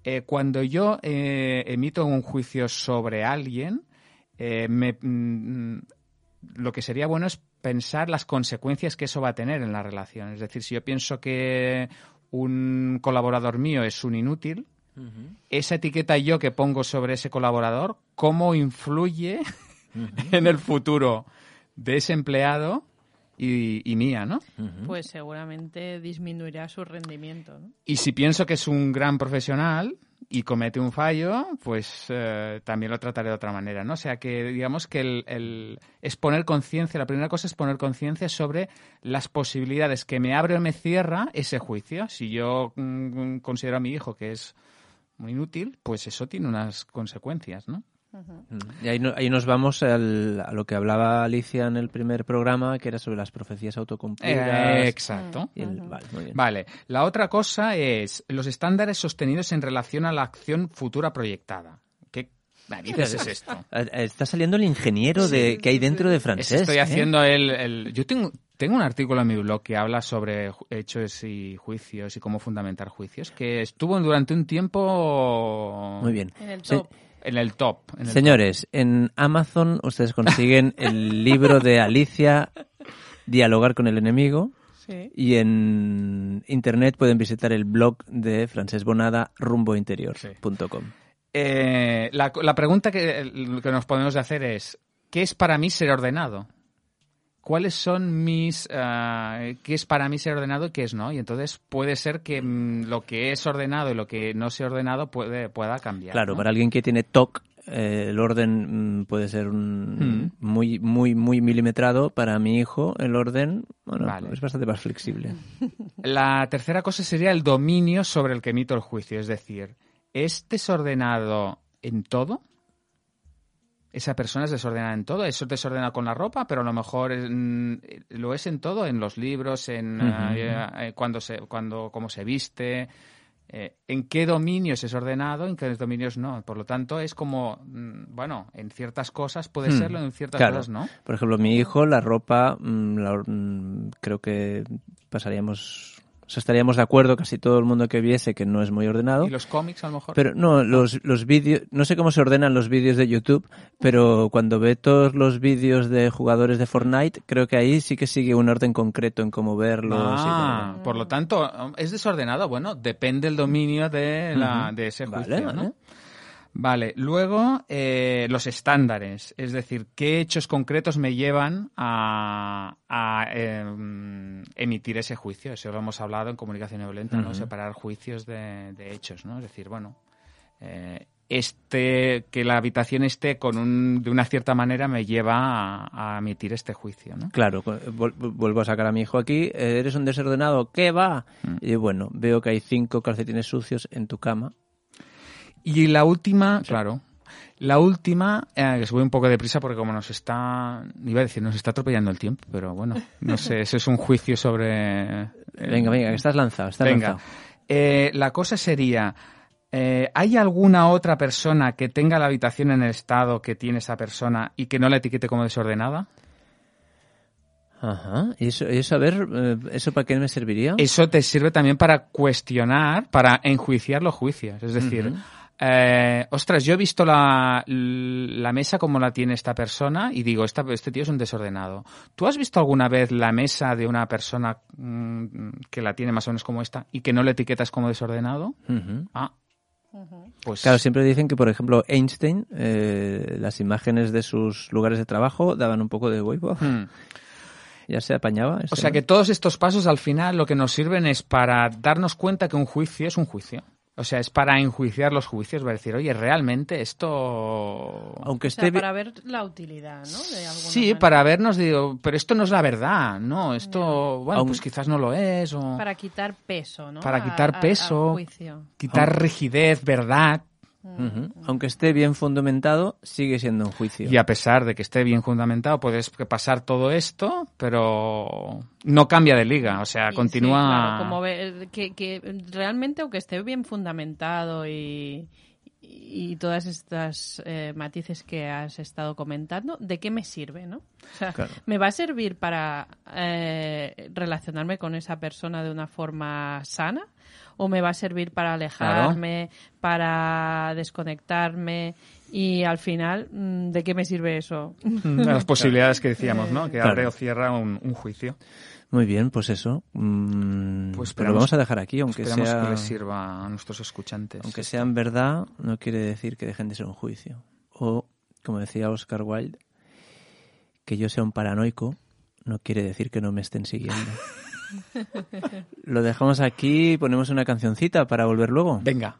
eh, cuando yo eh, emito un juicio sobre alguien, me, mm, lo que sería bueno es pensar las consecuencias que eso va a tener en la relación. Es decir, si yo pienso que un colaborador mío es un inútil, uh -huh. esa etiqueta yo que pongo sobre ese colaborador, ¿cómo influye uh -huh. en el futuro de ese empleado y, y mía, ¿no? Uh -huh. Pues seguramente disminuirá su rendimiento, ¿no? Y si pienso que es un gran profesional y comete un fallo, pues eh, también lo trataré de otra manera, ¿no? O sea que digamos que el, el es poner conciencia, la primera cosa es poner conciencia sobre las posibilidades que me abre o me cierra ese juicio. Si yo mm, considero a mi hijo que es muy inútil, pues eso tiene unas consecuencias, ¿no? Uh -huh. Y ahí, no, ahí, nos vamos al, a lo que hablaba Alicia en el primer programa, que era sobre las profecías autocumplidas. Eh, exacto. El, vale, vale, la otra cosa es los estándares sostenidos en relación a la acción futura proyectada. ¿Qué narices es esto? Está saliendo el ingeniero de, que hay dentro de francés. Estoy ¿eh? haciendo el, el, Yo tengo, tengo un artículo en mi blog que habla sobre hechos y juicios y cómo fundamentar juicios, que estuvo durante un tiempo... Muy bien. En el top. Sí. En el top. En el Señores, top. en Amazon ustedes consiguen el libro de Alicia, Dialogar con el enemigo. Sí. Y en internet pueden visitar el blog de Francesc Bonada, rumbointerior.com. Sí. Eh, la, la, pregunta que, que, nos podemos hacer es, ¿qué es para mí ser ordenado? ¿Cuáles son mis... Uh, qué es para mí ser ordenado y qué es no? Y entonces puede ser que mm, lo que es ordenado y lo que no sea ordenado puede, pueda cambiar. Claro, ¿no? para alguien que tiene TOC, eh, el orden mm, puede ser un, mm. muy, muy, muy milimetrado. Para mi hijo, el orden bueno, vale. es bastante más flexible. La tercera cosa sería el dominio sobre el que emito el juicio. Es decir, ¿es desordenado en todo? Esa persona es desordenada en todo. Eso es desordenado con la ropa, pero a lo mejor es, mm, lo es en todo, en los libros, en uh -huh. eh, cuando se, cuando cómo se viste, eh, en qué dominios es ordenado, en qué dominios no. Por lo tanto, es como, mm, bueno, en ciertas cosas puede hmm. serlo, en ciertas claro. cosas no. Por ejemplo, mi hijo, la ropa, mmm, la, creo que pasaríamos o sea, estaríamos de acuerdo casi todo el mundo que viese que no es muy ordenado. ¿Y los cómics a lo mejor? Pero no, los, los vídeos, no sé cómo se ordenan los vídeos de YouTube, pero cuando ve todos los vídeos de jugadores de Fortnite, creo que ahí sí que sigue un orden concreto en cómo verlos. Ah, por lo tanto, ¿es desordenado? Bueno, depende el dominio de, la, uh -huh. de ese juicio, vale, ¿no? Vale. Vale, luego eh, los estándares, es decir, qué hechos concretos me llevan a, a eh, emitir ese juicio. Eso lo hemos hablado en comunicación violenta, uh -huh. ¿no? Separar juicios de, de, hechos, ¿no? Es decir, bueno, eh, este que la habitación esté con un, de una cierta manera me lleva a, a emitir este juicio, ¿no? Claro, vuelvo a sacar a mi hijo aquí. Eres un desordenado, ¿qué va? Mm. Y bueno, veo que hay cinco calcetines sucios en tu cama y la última, sí. claro, la última, eh, que se voy un poco deprisa porque como nos está, iba a decir, nos está atropellando el tiempo, pero bueno, no sé, ese es un juicio sobre... Eh, venga, venga, que estás lanzado, estás venga. lanzado. Eh, la cosa sería, ¿hay alguna otra persona que tenga la habitación en el estado que tiene esa persona y que no la etiquete como desordenada? Ajá. ¿Y eso, eso a ver, ¿eso para qué me serviría? Eso te sirve también para cuestionar, para enjuiciar los juicios. Es decir, uh -huh. Eh, ostras, yo he visto la, la, mesa como la tiene esta persona y digo, esta, este tío es un desordenado. ¿Tú has visto alguna vez la mesa de una persona mmm, que la tiene más o menos como esta y que no le etiquetas como desordenado? Uh -huh. Ah. Pues... Claro, siempre dicen que, por ejemplo, Einstein, eh, las imágenes de sus lugares de trabajo daban un poco de huevo. Hmm. Ya se apañaba. O sea que todos estos pasos al final lo que nos sirven es para darnos cuenta que un juicio es un juicio. O sea, es para enjuiciar los juicios, para decir, oye, realmente esto... Aunque esté... esté... O sea, para ver la utilidad, ¿no? De sí, manera. para vernos, digo, pero esto no es la verdad, ¿no? Esto, bueno, Aunque... pues quizás no lo es, o... Para quitar peso, ¿no? Para quitar a, peso, a, quitar rigidez, verdad, Aunque esté bien fundamentado, sigue siendo un juicio. Y a pesar de que esté bien fundamentado, puedes pasar todo esto, pero no cambia de liga. O sea, Y continúa. sí, claro, como que, que realmente, aunque esté bien fundamentado y, y todas estas eh, matices que has estado comentando, ¿de qué me sirve, no? O sea, Claro. ¿me va a servir para eh, relacionarme con esa persona de una forma sana? ¿O me va a servir para alejarme, para desconectarme? Y al final, mm, ¿de qué me sirve eso? las posibilidades que decíamos, ¿no? Que Claro. abre o cierra un, un juicio. Muy bien, pues eso. Mm, Pues pero lo vamos a dejar aquí, aunque Esperamos sea, que les sirva a nuestros escuchantes. aunque sea en verdad, no quiere decir que dejen de ser un juicio. O, como decía Oscar Wilde, que yo sea un paranoico no quiere decir que no me estén siguiendo. lo dejamos aquí, ponemos una cancioncita para volver luego. Venga.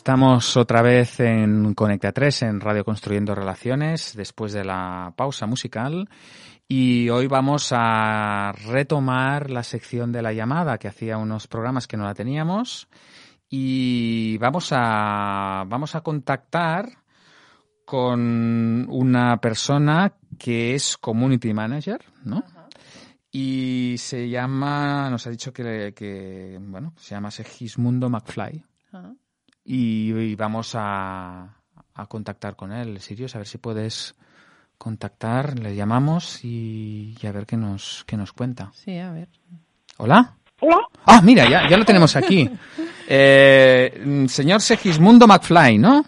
Estamos otra vez en Conecta 3, en Radio Construyendo Relaciones, después de la pausa musical. Y hoy vamos a retomar la sección de la llamada, que hacía unos programas que no la teníamos. Y vamos a, vamos a contactar con una persona que es Community Manager, ¿no? Y se llama, nos ha dicho que, que bueno, se llama Segismundo McFly. Y, y vamos a, a contactar con él, Sirius, a ver si puedes contactar, le llamamos y, y a ver qué nos, qué nos cuenta. Sí, a ver. ¿Hola? Hola. Ah, mira, ya, ya lo tenemos aquí. Eh, señor Segismundo McFly, ¿no?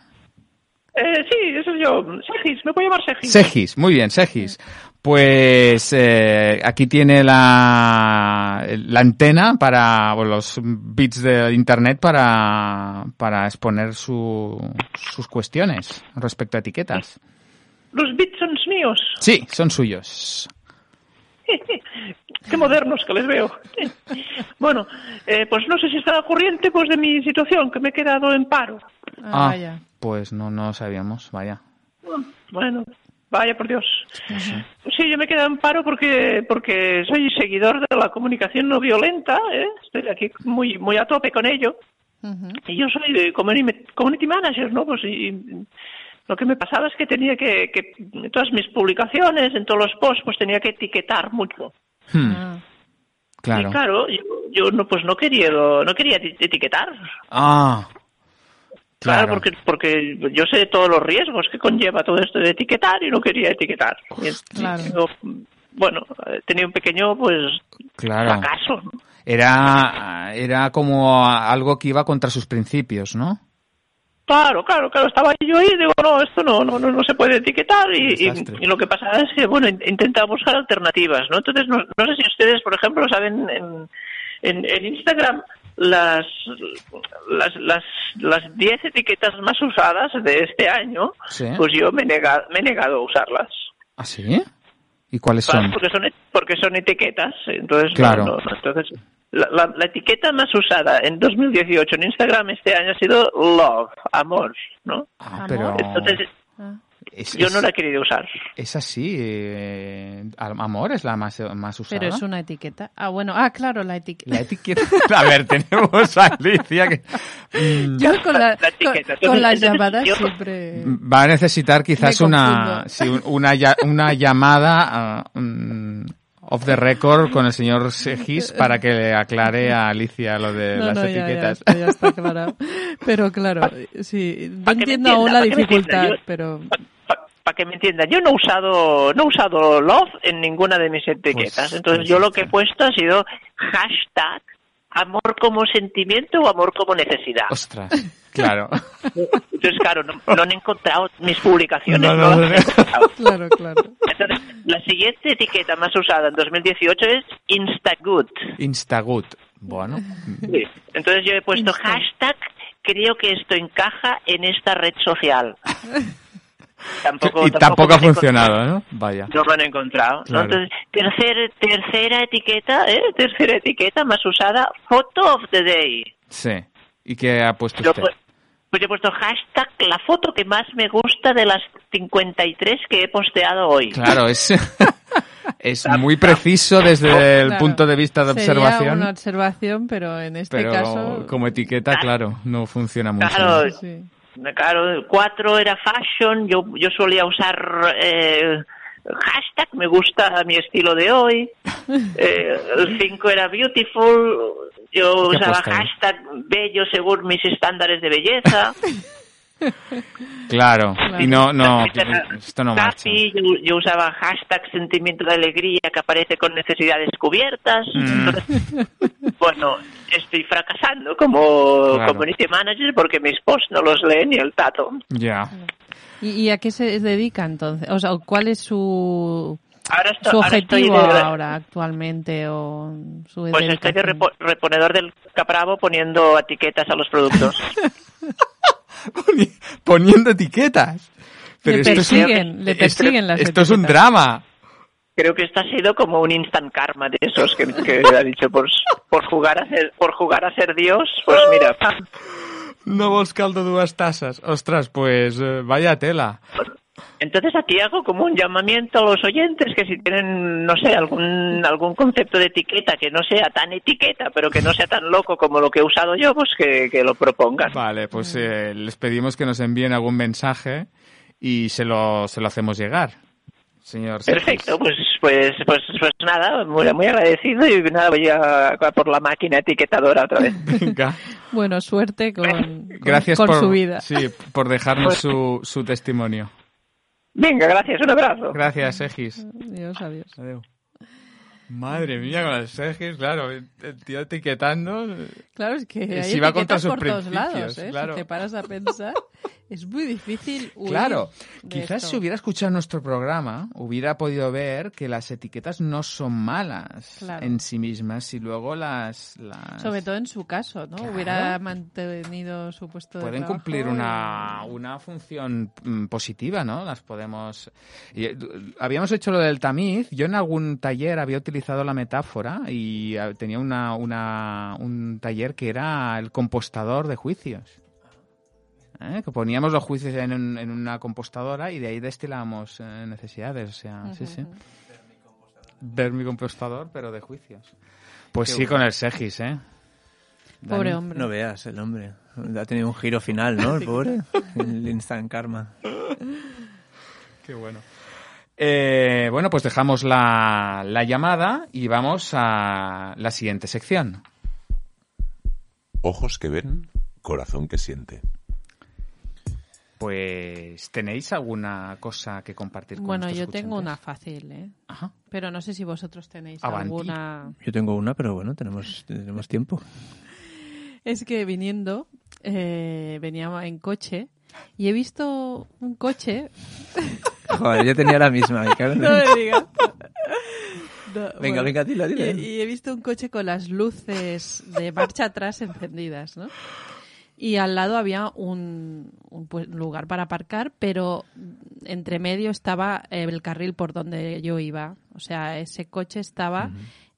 Eh, sí, eso soy yo. Segis, me puedo llamar Segis. Segis, muy bien, Segis. Pues eh, aquí tiene la, la antena para o los bits de internet para, para exponer su, sus cuestiones respecto a etiquetas. Los bits son míos. Sí, son suyos. Qué modernos que les veo. bueno, eh, pues no sé si está corriente pues, de mi situación, que me he quedado en paro. Ah, Ah, vaya. pues no, no sabíamos, vaya. Bueno, vaya por Dios. Sí, yo me quedado en paro porque porque soy seguidor de la comunicación no violenta, ¿eh? estoy aquí muy muy a tope con ello. Y yo soy de community, community manager, ¿no? Pues y lo que me pasaba es que tenía que, que en todas mis publicaciones, en todos los posts, pues tenía que etiquetar mucho. Hmm, Ah. claro. Y claro, yo, yo no pues no quería no quería eti- etiquetar. Ah, Claro, claro. porque porque yo sé todos los riesgos que conlleva todo esto de etiquetar y no quería etiquetar. Claro. yo, bueno, tenía un pequeño pues Claro. fracaso. ¿no? Era, era como algo que iba contra sus principios, ¿no? Claro, claro, claro, estaba yo ahí y digo, no, esto no, no, no, no se puede etiquetar y, y- Desastre. y lo que pasa es que, bueno, in- intenta buscar alternativas, ¿no? Entonces, no, no sé si ustedes, por ejemplo, saben en, en, en Instagram las las las las 10 etiquetas más usadas de este año, Sí. pues yo me he, negado, me he negado a usarlas. ¿Ah, sí? ¿Y cuáles son? porque son et- porque son etiquetas entonces Claro. no, no, entonces la, la- la etiqueta más usada en 2018 en Instagram este año ha sido love amor no Ah, Amor. pero entonces Ah. Es, yo es- no la he querido usar es así. eh, amor es la más, más usada. Pero es una etiqueta. Ah, bueno, ah, claro, la etiqueta. La etiqueta. A ver, tenemos a Alicia que mm, Yo con, la- La etiqueta. con, con las llamadas yo- siempre... va a necesitar quizás una, sí, una, una llamada ah, mm, off the record con el señor Segis para que le aclare a Alicia lo de No, las no, ya, ya etiquetas. está, ya está aclarado. Pero claro, sí, no entiendo aún la dificultad, pero... para que me entiendan yo no he usado no he usado love en ninguna de mis etiquetas Pues, entonces pues yo lo que he puesto ha sido hashtag amor como sentimiento o amor como necesidad Ostras, claro. entonces claro no, no han encontrado mis publicaciones No, no, no, las no. han encontrado. Claro, claro. Entonces, la siguiente etiqueta más usada en 2018 es Instagood. Instagood. Bueno, Sí. Entonces yo he puesto Insta. hashtag, creo que esto encaja en esta red social. Tampoco, y tampoco ha funcionado, ¿no? Vaya. No lo han encontrado. ¿no? Claro. Entonces, tercer, tercera etiqueta, ¿eh? Tercera etiqueta más usada, photo of the day. Sí. ¿Y qué ha puesto Yo, usted? pues, pues yo he puesto hashtag, la foto que más me gusta de las 53 que he posteado hoy. Claro, es, es muy preciso desde el Claro. punto de vista de Sería observación, una observación, pero en este pero caso... como etiqueta, claro, no funciona mucho. Claro, ¿no? Sí. Claro, el 4 era fashion, yo, yo solía usar eh, hashtag, me gusta mi estilo de hoy. Eh, el 5 era beautiful, yo ¿Qué ha usaba hashtag bello según mis estándares de belleza. Claro, y no, no, esto no marcha. happy, yo, yo usaba hashtag sentimiento de alegría que aparece con necesidades cubiertas. Mm. Entonces, bueno, estoy fracasando como Claro. community manager porque mis posts no los lee ni el tato. Ya. ¿Y, y a qué se dedica entonces? O sea, ¿cuál es su, Ahora esto- su ahora estoy de- ahora actualmente o su Pues estoy de repo- reponedor del capravo poniendo etiquetas a los productos. Poni- Poniendo etiquetas. Pero Le esto es un- persiguen, le esto- persiguen las Esto es un drama. Creo que esto ha sido como un instant karma de esos que, que ha dicho por, por jugar a ser por jugar a ser Dios. Pues mira, pam. No vols caldo dues tasas. Ostras, pues eh, vaya tela. Entonces aquí hago como un llamamiento a los oyentes que si tienen, no sé, algún algún concepto de etiqueta que no sea tan etiqueta, pero que no sea tan loco como lo que he usado yo, pues que, que lo propongan. Vale, pues eh, les pedimos que nos envíen algún mensaje y se lo, se lo hacemos llegar. Señor. Perfecto, pues pues pues pues nada, muy, muy agradecido y nada, voy a, a por la máquina etiquetadora otra vez. Venga. Bueno, suerte con, con- Gracias con por, su vida. Sí, por dejarnos su, su testimonio. Venga, gracias, un abrazo. Gracias, Egis. Adiós, adiós. Adeu. Madre mía, con los Egis, claro, el tío etiquetando. Claro, es que hay Si va contra sus por todos lados, ¿eh? claro. Si te paras a pensar, es muy difícil huir Claro, de quizás esto. si hubiera escuchado nuestro programa, hubiera podido ver que las etiquetas no son malas Claro. en sí mismas y luego las... las Sobre todo en su caso, ¿no? Claro. Hubiera mantenido su puesto de pueden trabajo cumplir una, y- una función mm, positiva, ¿no? Las podemos... eh, habíamos hecho lo del tamiz. Yo en algún taller había utilizado la metáfora y eh, tenía una, una- un taller que era el compostador de juicios. ¿Eh? Que poníamos los juicios en, un- en una compostadora y de ahí destilábamos eh, necesidades. O sea, sí, sí. Vermicompostador, pero de juicios. Pues Qué sí, bueno. con el Segis, ¿eh? Pobre Dani. hombre. No veas el hombre. Ha tenido un giro final, ¿no? El pobre. El instant karma. Qué bueno. Eh, bueno, pues dejamos la, la llamada y vamos a la siguiente sección. Ojos que ven, corazón que siente. Pues, ¿tenéis alguna cosa que compartir con Bueno, yo tengo una fácil, ¿eh? Ajá. Pero no sé si vosotros tenéis Avanti. alguna... Yo tengo una, pero bueno, tenemos, tenemos tiempo. Es que viniendo eh, venía en coche y he visto un coche. Joder, yo tenía la misma, me cago en- no me digas. No, Venga, bueno. venga, dila, Y, dila. y he visto un coche con las luces de marcha atrás encendidas, ¿no? Y al lado había un, un, pues, lugar para aparcar, pero entre medio estaba el carril por donde yo iba. O sea, ese coche estaba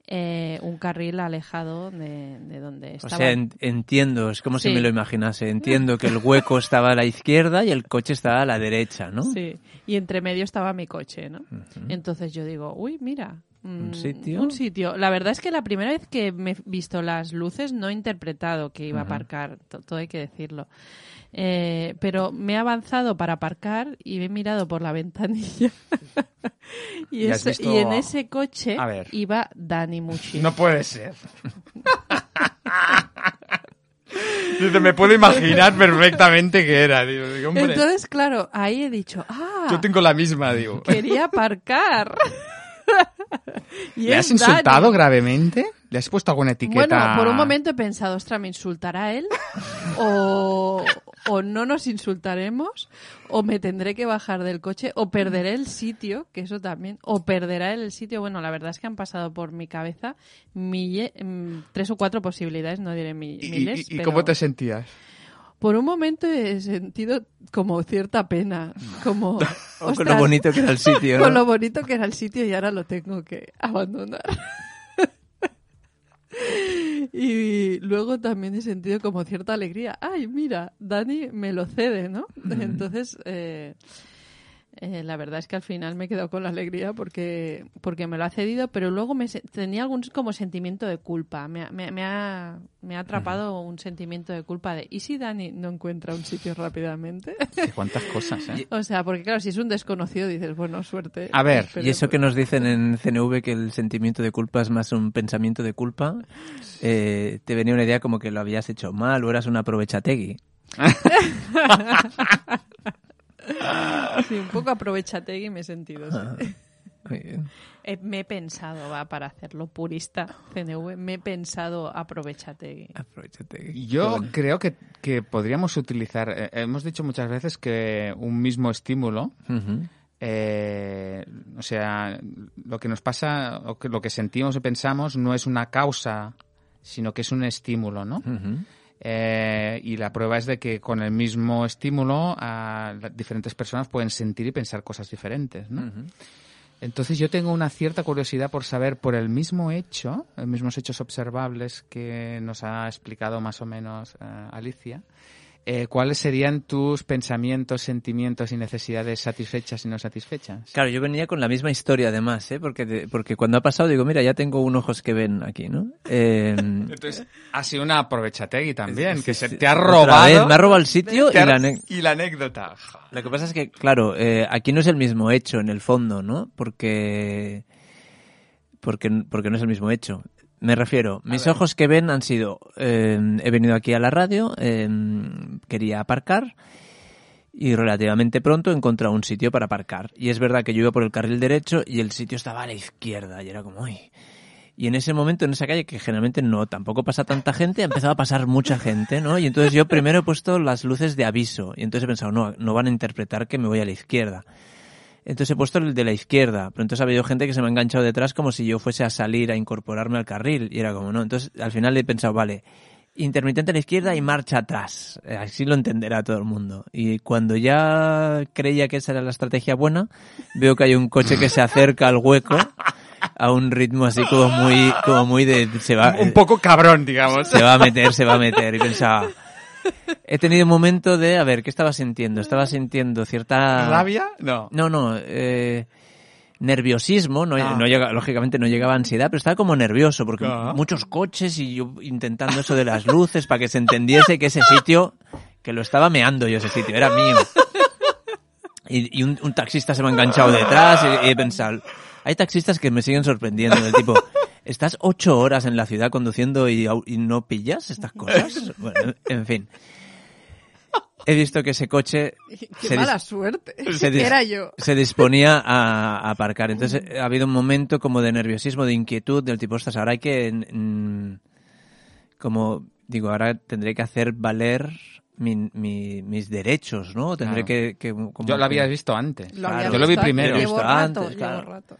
eh, un carril alejado de, de donde O estaba. sea, en- entiendo, es como si me lo imaginase. Entiendo que el hueco estaba a la izquierda y el coche estaba a la derecha, ¿no? Sí, y entre medio estaba mi coche, ¿no? Entonces yo digo, uy, mira. Mm, sitio? Un sitio. La verdad es que la primera vez que me he visto las luces no he interpretado que iba a aparcar, to- todo hay que decirlo. Eh, pero me he avanzado para aparcar y he mirado por la ventanilla. y, ¿Y has ese- visto- y en ese coche iba Dani Muchi. No puede ser. Dice, me puedo imaginar perfectamente que era. Digo, Entonces, claro, ahí he dicho, ah, yo tengo la misma, digo. quería aparcar. Y ¿Le has insultado Dani. gravemente? ¿Le has puesto alguna etiqueta? Bueno, por un momento he pensado, ostras, ¿me insultará él? O, o no nos insultaremos, o me tendré que bajar del coche, o perderé el sitio, que eso también, o perderá él el sitio. Bueno, la verdad es que han pasado por mi cabeza mille- mm, tres o cuatro posibilidades, no diré mi- ¿Y, miles. y- y pero cómo te sentías? Por un momento he sentido como cierta pena, como... Con lo bonito que era el sitio, con ¿no? lo bonito que era el sitio y ahora lo tengo que abandonar. y luego también he sentido como cierta alegría. Ay, mira, Dani me lo cede, ¿no? Entonces, eh, eh, la verdad es que al final me he quedado con la alegría porque, porque me lo ha cedido, pero luego me tenía algún como sentimiento de culpa. Me, ha- me, me ha, me ha atrapado un sentimiento de culpa de ¿y si Dani no encuentra un sitio rápidamente? Cuántas cosas, ¿eh? o sea, porque claro, si es un desconocido dices, bueno, suerte. A ver, Y eso que nos dicen en CNV que el sentimiento de culpa es más un pensamiento de culpa, eh, te venía una idea como que lo habías hecho mal o eras un aprovechategui. Sí, un poco aprovechate y me he sentido. sí. Ah. Muy bien. Eh, me he pensado, va, para hacerlo purista, CNV, me he pensado aprovechate. Aprovechategui. Yo bueno. creo que, que podríamos utilizar, eh, hemos dicho muchas veces que un mismo estímulo, eh, o sea, lo que nos pasa, o que lo que sentimos y pensamos no es una causa, sino que es un estímulo, ¿no? Ujú. Eh, y la prueba es de que con el mismo estímulo a diferentes personas pueden sentir y pensar cosas diferentes, ¿no? Entonces yo tengo una cierta curiosidad por saber por el mismo hecho, los mismos hechos observables que nos ha explicado más o menos eh, Alicia, eh, cuáles serían tus pensamientos, sentimientos y necesidades satisfechas y no satisfechas. Claro, yo venía con la misma historia además, ¿eh? Porque, porque cuando ha pasado digo, mira, ya tengo un ojos que ven aquí, ¿no? Eh, Entonces, ha sido una aprovechategui también, que se te ha robado. vez, me ha robado el sitio y la, ane- y la anécdota. Lo que pasa es que, claro, eh, aquí no es el mismo hecho en el fondo, ¿no? Porque, porque, porque no es el mismo hecho. Me refiero, mis ojos que ven han sido, eh, he venido aquí a la radio, eh, quería aparcar y relativamente pronto he encontrado un sitio para aparcar. Y es verdad que yo iba por el carril derecho y el sitio estaba a la izquierda y era como, uy. Y en ese momento, en esa calle, que generalmente no, tampoco pasa tanta gente, ha empezado a pasar mucha gente, ¿no? Y entonces yo primero he puesto las luces de aviso. Y entonces he pensado, no, no van a interpretar que me voy a la izquierda. Entonces he puesto el de la izquierda. Pero entonces ha habido gente que se me ha enganchado detrás como si yo fuese a salir a incorporarme al carril. Y era como, no. Entonces al final he pensado, vale, intermitente a la izquierda y marcha atrás. Eh, Así lo entenderá todo el mundo. Y cuando ya creía que esa era la estrategia buena, veo que hay un coche que se acerca al hueco a un ritmo así como muy, como muy de, se va, Un poco cabrón, digamos. se va a meter, se va a meter. Y pensaba, he tenido un momento de, a ver, ¿qué estaba sintiendo? Estaba sintiendo cierta... ¿Rabia? No. No, no, eh, nerviosismo, no, Ah. no llega, lógicamente no llegaba ansiedad, pero estaba como nervioso porque Ah. muchos coches y yo intentando eso de las luces para que se entendiese que ese sitio, que lo estaba meando yo ese sitio, era mío. Y, y un, un taxista se me ha enganchado detrás y, y he pensado, hay taxistas que me siguen sorprendiendo, del tipo, ¿estás ocho horas en la ciudad conduciendo y, y no pillas estas cosas? Bueno, en fin. He visto que ese coche Qué se mala suerte. se Era yo. se disponía a, a aparcar. Entonces ha habido un momento como de nerviosismo, de inquietud, del tipo, ostras, ahora hay que como digo, ahora tendré que hacer valer mi- mi- mis derechos, ¿no? Tendré Claro. que, que como Yo lo había que- visto antes. Lo Claro. había Yo lo vi primero. antes, Llevo Visto rato, antes, llevo claro. rato.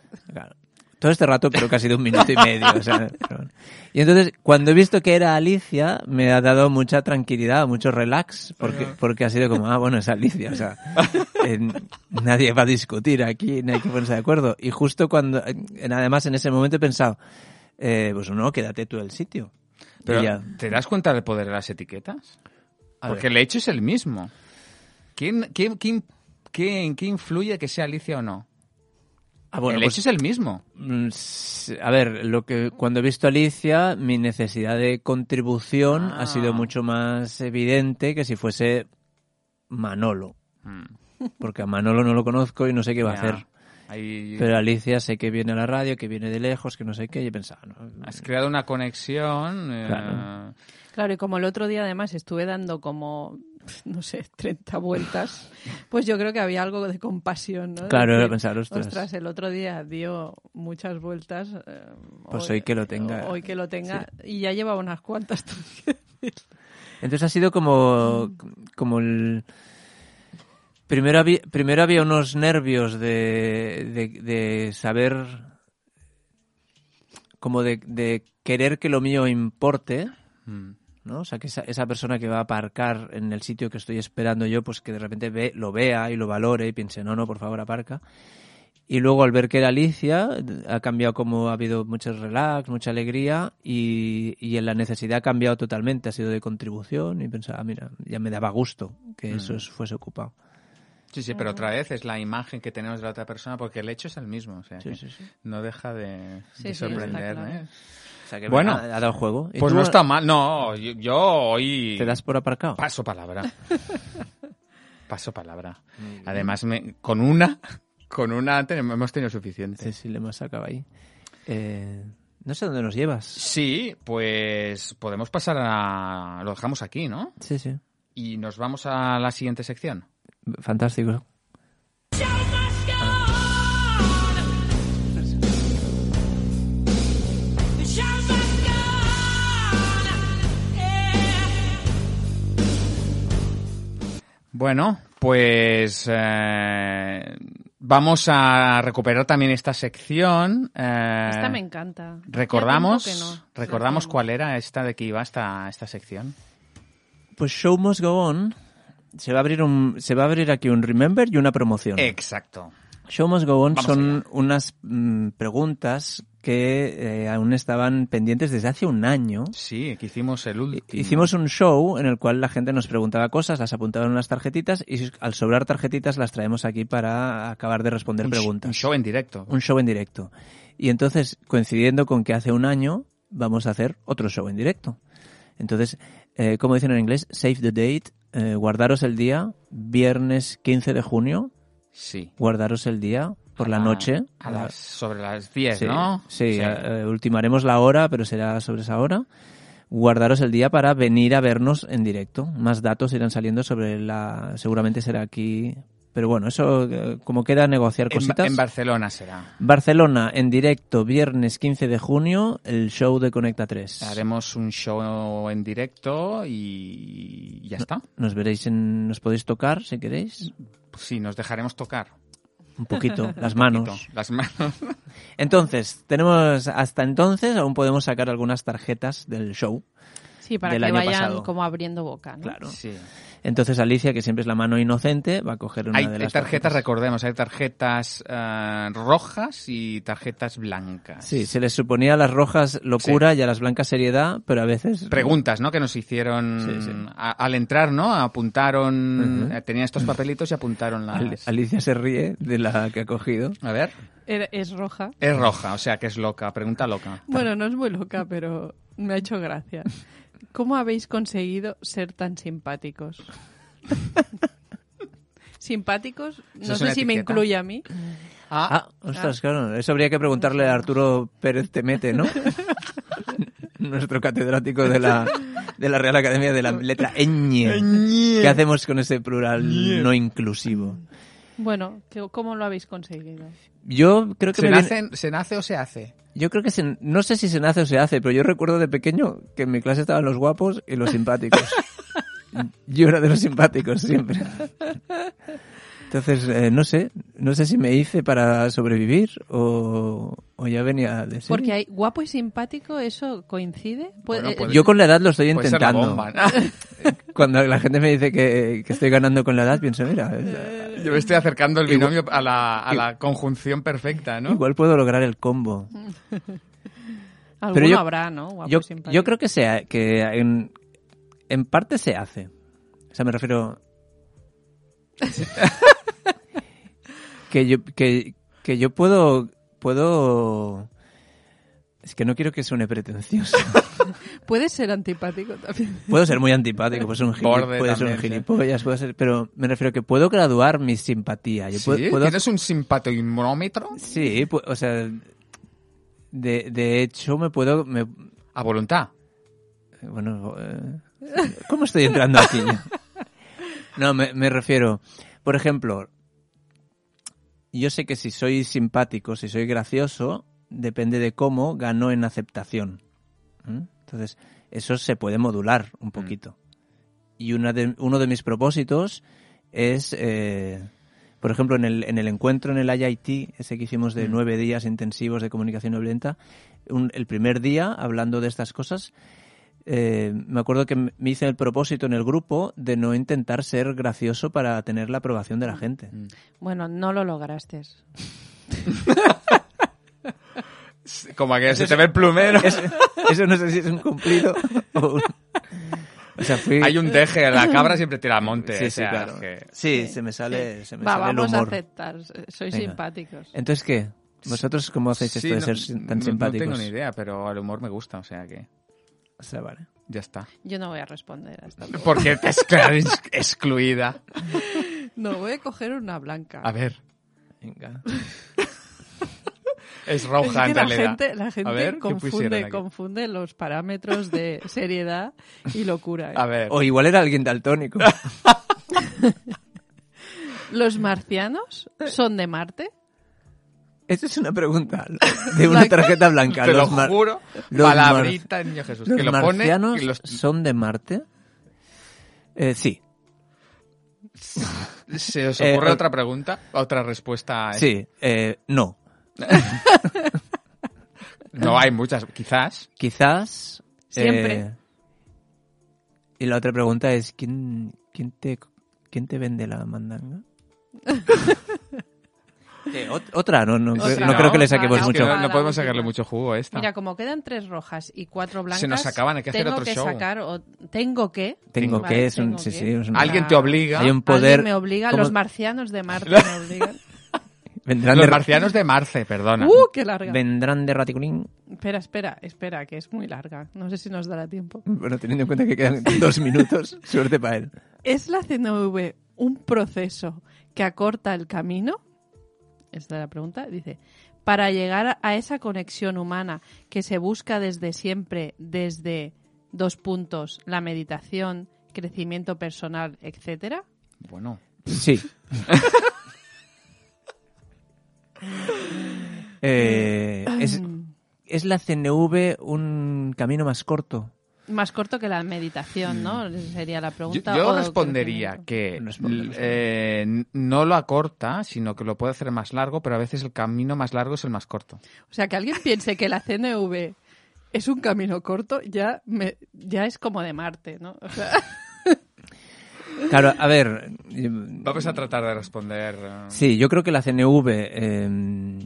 Todo este rato creo que ha sido un minuto y medio. o sea, pero. Y entonces, cuando he visto que era Alicia, me ha dado mucha tranquilidad, mucho relax, porque, porque ha sido como, ah, bueno, es Alicia. O sea, eh, nadie va a discutir aquí, no hay que ponerse de acuerdo. Y justo cuando, además en ese momento he pensado, eh, pues no, quédate tú el sitio. Pero, ya. ¿te das cuenta del poder de las etiquetas? A Porque ver. el hecho es el mismo. ¿Quién, quién, quién, ¿En qué influye que sea Alicia o no? Ah, bueno, el pues- hecho es el mismo. Mm, A ver, lo que cuando he visto a Alicia, mi necesidad de contribución Ah. ha sido mucho más evidente que si fuese Manolo. Mm, Porque a Manolo no lo conozco y no sé qué va a hacer. Ahí Pero Alicia sé que viene a la radio, que viene de lejos, que no sé qué, y he pensado, no, has creado una conexión. eh, Claro. Claro, y como el otro día además estuve dando como, no sé, 30 vueltas, pues yo creo que había algo de compasión, ¿no? Claro, De pensar, ostras. ostras, el otro día dio muchas vueltas. eh, Pues hoy que lo tenga. Hoy que lo tenga. Y ya llevaba unas cuantas. Entonces ha sido como, como el... Primero había, primero había unos nervios de, de, de saber, como de, de querer que lo mío importe, mm. ¿No? O sea, que esa, esa persona que va a aparcar en el sitio que estoy esperando yo, pues que de repente ve, lo vea y lo valore y piense, no, no, por favor, aparca. Y luego al ver que era Alicia, ha cambiado como ha habido muchos relax, mucha alegría y, y en la necesidad ha cambiado totalmente, ha sido de contribución y pensaba, mira, ya me daba gusto que eso es- fuese ocupado. Sí, sí, pero otra vez es la imagen que tenemos de la otra persona porque el hecho es el mismo. O sea, Sí, que sí, sí. no deja de, Sí, de sorprender. claro. ¿eh? Sea, que Bueno. me ha, ha dado juego. ¿Y Pues tú no está mal. No, yo, yo hoy... ¿Te das por aparcado? Paso palabra. Paso palabra. Además, me- con una, con una tenemos- hemos tenido suficiente. Sí, sí, le hemos sacado ahí. Eh, no sé dónde nos llevas. Sí, pues podemos pasar a... Lo dejamos aquí, ¿no? Sí, sí. Y nos vamos a la siguiente sección. Fantástico. Bueno, pues eh, vamos a recuperar también esta sección. eh, Esta me encanta. Recordamos, no recordamos cuál era esta de que iba esta, esta sección. Pues Show Must Go On. Se va a abrir un, se va a abrir aquí un remember y una promoción. Exacto. Show Must Go On Vamos son allá. unas mm, preguntas que eh, aún estaban pendientes desde hace un año. Sí, que hicimos el último. Hicimos un show en el cual la gente nos preguntaba cosas, las apuntaban en unas tarjetitas y al sobrar tarjetitas las traemos aquí para acabar de responder un, preguntas. un show en directo. un show en directo. Y entonces, coincidiendo con que hace un año, vamos a hacer otro show en directo. Entonces, eh, como dicen en inglés, save the date, eh, guardaros el día, viernes 15 de junio, Sí. guardaros el día por la A- noche. a las- sobre las 10, Sí, ¿no? Sí, eh, ultimaremos la hora, pero será sobre esa hora. Guardaros el día para venir a vernos en directo. Más datos irán saliendo sobre la... Seguramente será aquí... Pero bueno, eso eh, como queda negociar en, cositas. en Barcelona será. Barcelona en directo, viernes 15 de junio, el show de Conecta 3. Haremos un show en directo y ya está. Nos veréis en, nos podéis tocar si queréis, Sí, nos dejaremos tocar. Un poquito, las Un manos. poquito. Las manos. Entonces, tenemos, hasta entonces aún podemos sacar algunas tarjetas del show. Sí, para del que año vayan pasado. como abriendo boca, ¿no? Claro. Sí. Entonces Alicia, que siempre es la mano inocente, va a coger una Hay, de hay las tarjetas, recordemos, hay tarjetas eh, rojas y tarjetas blancas. Sí, se les suponía a las rojas locura y a las blancas seriedad, pero a veces... Preguntas, ¿no? Que nos hicieron Sí, sí. a- al entrar, ¿no? Apuntaron, Ujú. eh, tenían estos papelitos y apuntaron Al- las... Alicia se ríe de la que ha cogido. A ver, Era- Es roja. es roja, o sea que es loca, pregunta loca. Bueno, no es muy loca, pero me ha hecho gracia. ¿Cómo habéis conseguido ser tan simpáticos? ¿Simpáticos? ¿Eso No sé si me incluye a mí. Ah, ostras, claro. Eso habría que preguntarle a Arturo Pérez Temete, ¿no? Nuestro catedrático de la, de la Real Academia de la letra ñ. ¿Qué hacemos con ese plural no inclusivo? Bueno, ¿qué- ¿cómo lo habéis conseguido? Yo creo que ¿Se me viene- nace, ¿Se nace o se hace? Yo creo que se- no sé si se nace o se hace, pero yo recuerdo de pequeño que en mi clase estaban los guapos y los simpáticos. yo era de los simpáticos siempre. Entonces, eh, no sé, no sé si me hice para sobrevivir o, o ya venía de serie. Porque hay guapo y simpático, ¿eso coincide? Puede- Bueno, eh, puede- Yo con la edad lo estoy Puede ser la intentando. bomba, ¿no? Cuando la gente me dice que, que estoy ganando con la edad, pienso, mira, es- Yo me estoy acercando el Igual- binomio a la, a la conjunción perfecta, ¿no? igual puedo lograr el combo. alguno pero yo- habrá, ¿no? Guapo Yo, y simpático. yo creo que, sea, que en, en parte se hace. O sea, me refiero... que yo que, que yo puedo puedo es que no quiero que suene pretencioso. Puede ser antipático también. puedo ser muy antipático, puedo ser un, Borde puede ser un también, sí. gilipollas, puedo ser, pero me refiero que puedo graduar mi simpatía. Yo ¿Sí? puedo, puedo- ¿Tienes un simpatoimómetro? sí, o sea, de, de hecho me puedo me, A voluntad. Bueno, eh, ¿cómo estoy entrando aquí? No, me, me refiero, por ejemplo, yo sé que si soy simpático, si soy gracioso, depende de cómo gano en aceptación. ¿Mm? Entonces, eso se puede modular un poquito. Y una de, uno de mis propósitos es, eh, por ejemplo, en el, en el encuentro en el IIT, ese que hicimos de Mm. nueve días intensivos de comunicación no violenta, un- el primer día, hablando de estas cosas, eh, me acuerdo que me hice el propósito en el grupo de no intentar ser gracioso para tener la aprobación de la gente. Bueno, no lo lograste. Como que se te ve el plumero. Eso, eso no sé si es un cumplido o un- O sea, fui... Hay un deje, la cabra siempre tira al monte. Sí, o sí, sea, claro. que- Sí, se me sale, se me Va, sale el vamos a aceptar. Sois Venga. simpáticos. Entonces, ¿qué? ¿Vosotros cómo hacéis Sí, esto de no- ser tan no- simpáticos? No tengo ni idea, pero el humor me gusta, o sea que O sea, vale. ya está. Yo no voy a responder a esta pregunta. Porque te has quedado ex- excluida. No, voy a coger una blanca. A ver, Venga. es Es roja que en la gente, la gente A ver, ¿qué pusieron confunde, confunde los parámetros de seriedad y locura. ¿eh? A ver, O igual era alguien daltónico. ¿Los marcianos son de Marte? Esa es una pregunta de una tarjeta blanca. te lo Los mar- juro, los palabrita de niño Jesús. ¿Los que lo pone marcianos y los... son de Marte? Eh, sí, ¿Se os Eh, ocurre o- otra pregunta? ¿Otra respuesta? sí. eh, no. No hay muchas, quizás. Quizás... Siempre. eh, y la otra pregunta es, ¿quién, quién, te, quién te vende la mandanga? Ot- otra, no, no, Otra. no creo que le saquemos Es que mucho. no, podemos sacarle mucho jugo a esta. Mira, como quedan tres rojas y cuatro blancas, Se nos acaban, hay que hacer otro que show. sacar, o tengo que, Tengo Vale, que, es un, tengo sí, que. sí, es un- Alguien te obliga. Hay un poder... alguien me obliga, ¿cómo? los marcianos de Marte me obligan. vendrán, Los de, marcianos de Marce, perdona. ¡Uh, qué larga! vendrán de raticulín. Espera, espera, espera, que es muy larga. No sé si nos dará tiempo. Bueno, teniendo en cuenta que quedan dos minutos, suerte para él. ¿Es la CNV un proceso que acorta el camino? Esta es la pregunta. Dice, para llegar a esa conexión humana que se busca desde siempre, desde dos puntos, la meditación, crecimiento personal, etcétera. Bueno, Sí. Eh, es, ¿Es la CNV un camino más corto? Más corto que la meditación, ¿no? Sería la pregunta. yo respondería que Responde, l- responde. eh, no lo acorta, sino que lo puede hacer más largo, pero a veces el camino más largo es el más corto. O sea, que alguien piense que la CNV es un camino corto, ya, me, ya es como de Marte, ¿no? O sea, Claro, a ver. eh, Vamos a tratar de responder. eh, Sí, yo creo que la CNV. eh,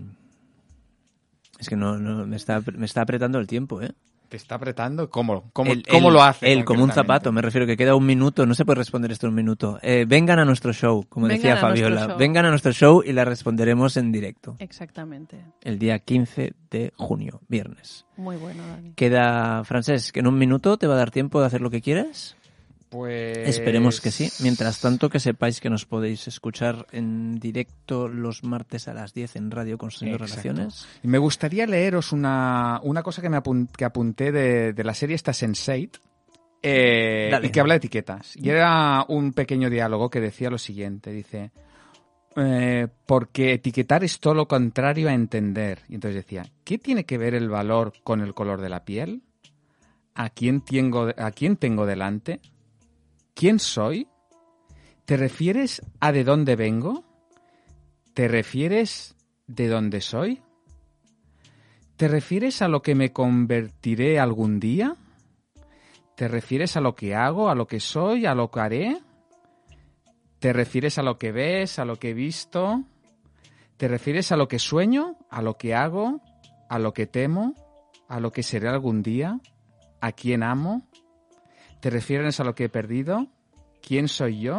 es que no, no me, está, me está apretando el tiempo, ¿eh? ¿Te está apretando? ¿Cómo, cómo, El- cómo el- lo hace? Él, como un zapato, me refiero que queda un minuto, no se puede responder esto en un minuto. Eh, vengan a nuestro show, como Vengan decía Fabiola. Vengan a nuestro show y la responderemos en directo. exactamente. El día 15 de junio, viernes. Muy bueno, Dani. Queda, Francés, que en un minuto te va a dar tiempo de hacer lo que quieras. Pues... Esperemos que sí. Mientras tanto, que sepáis que nos podéis escuchar en directo los martes a las 10 en Radio Construyendo. Relaciones. Y me gustaría leeros una, una cosa que me apun- que apunté de, de la serie esta Sense8 eh, y que habla de etiquetas. Y era un pequeño diálogo que decía lo siguiente, dice, eh, porque etiquetar es todo lo contrario a entender. Y entonces decía, ¿qué tiene que ver el valor con el color de la piel? ¿A quién tengo, a quién tengo delante? ¿Quién soy? ¿Te refieres a de dónde vengo? ¿Te refieres de dónde soy? ¿Te refieres a lo que me convertiré algún día? ¿Te refieres a lo que hago, a lo que soy, a lo que haré? ¿Te refieres a lo que ves, a lo que he visto? ¿Te refieres a lo que sueño, a lo que hago, a lo que temo, a lo que seré algún día? ¿A quién amo? ¿Te refieres a lo que he perdido? ¿Quién soy yo?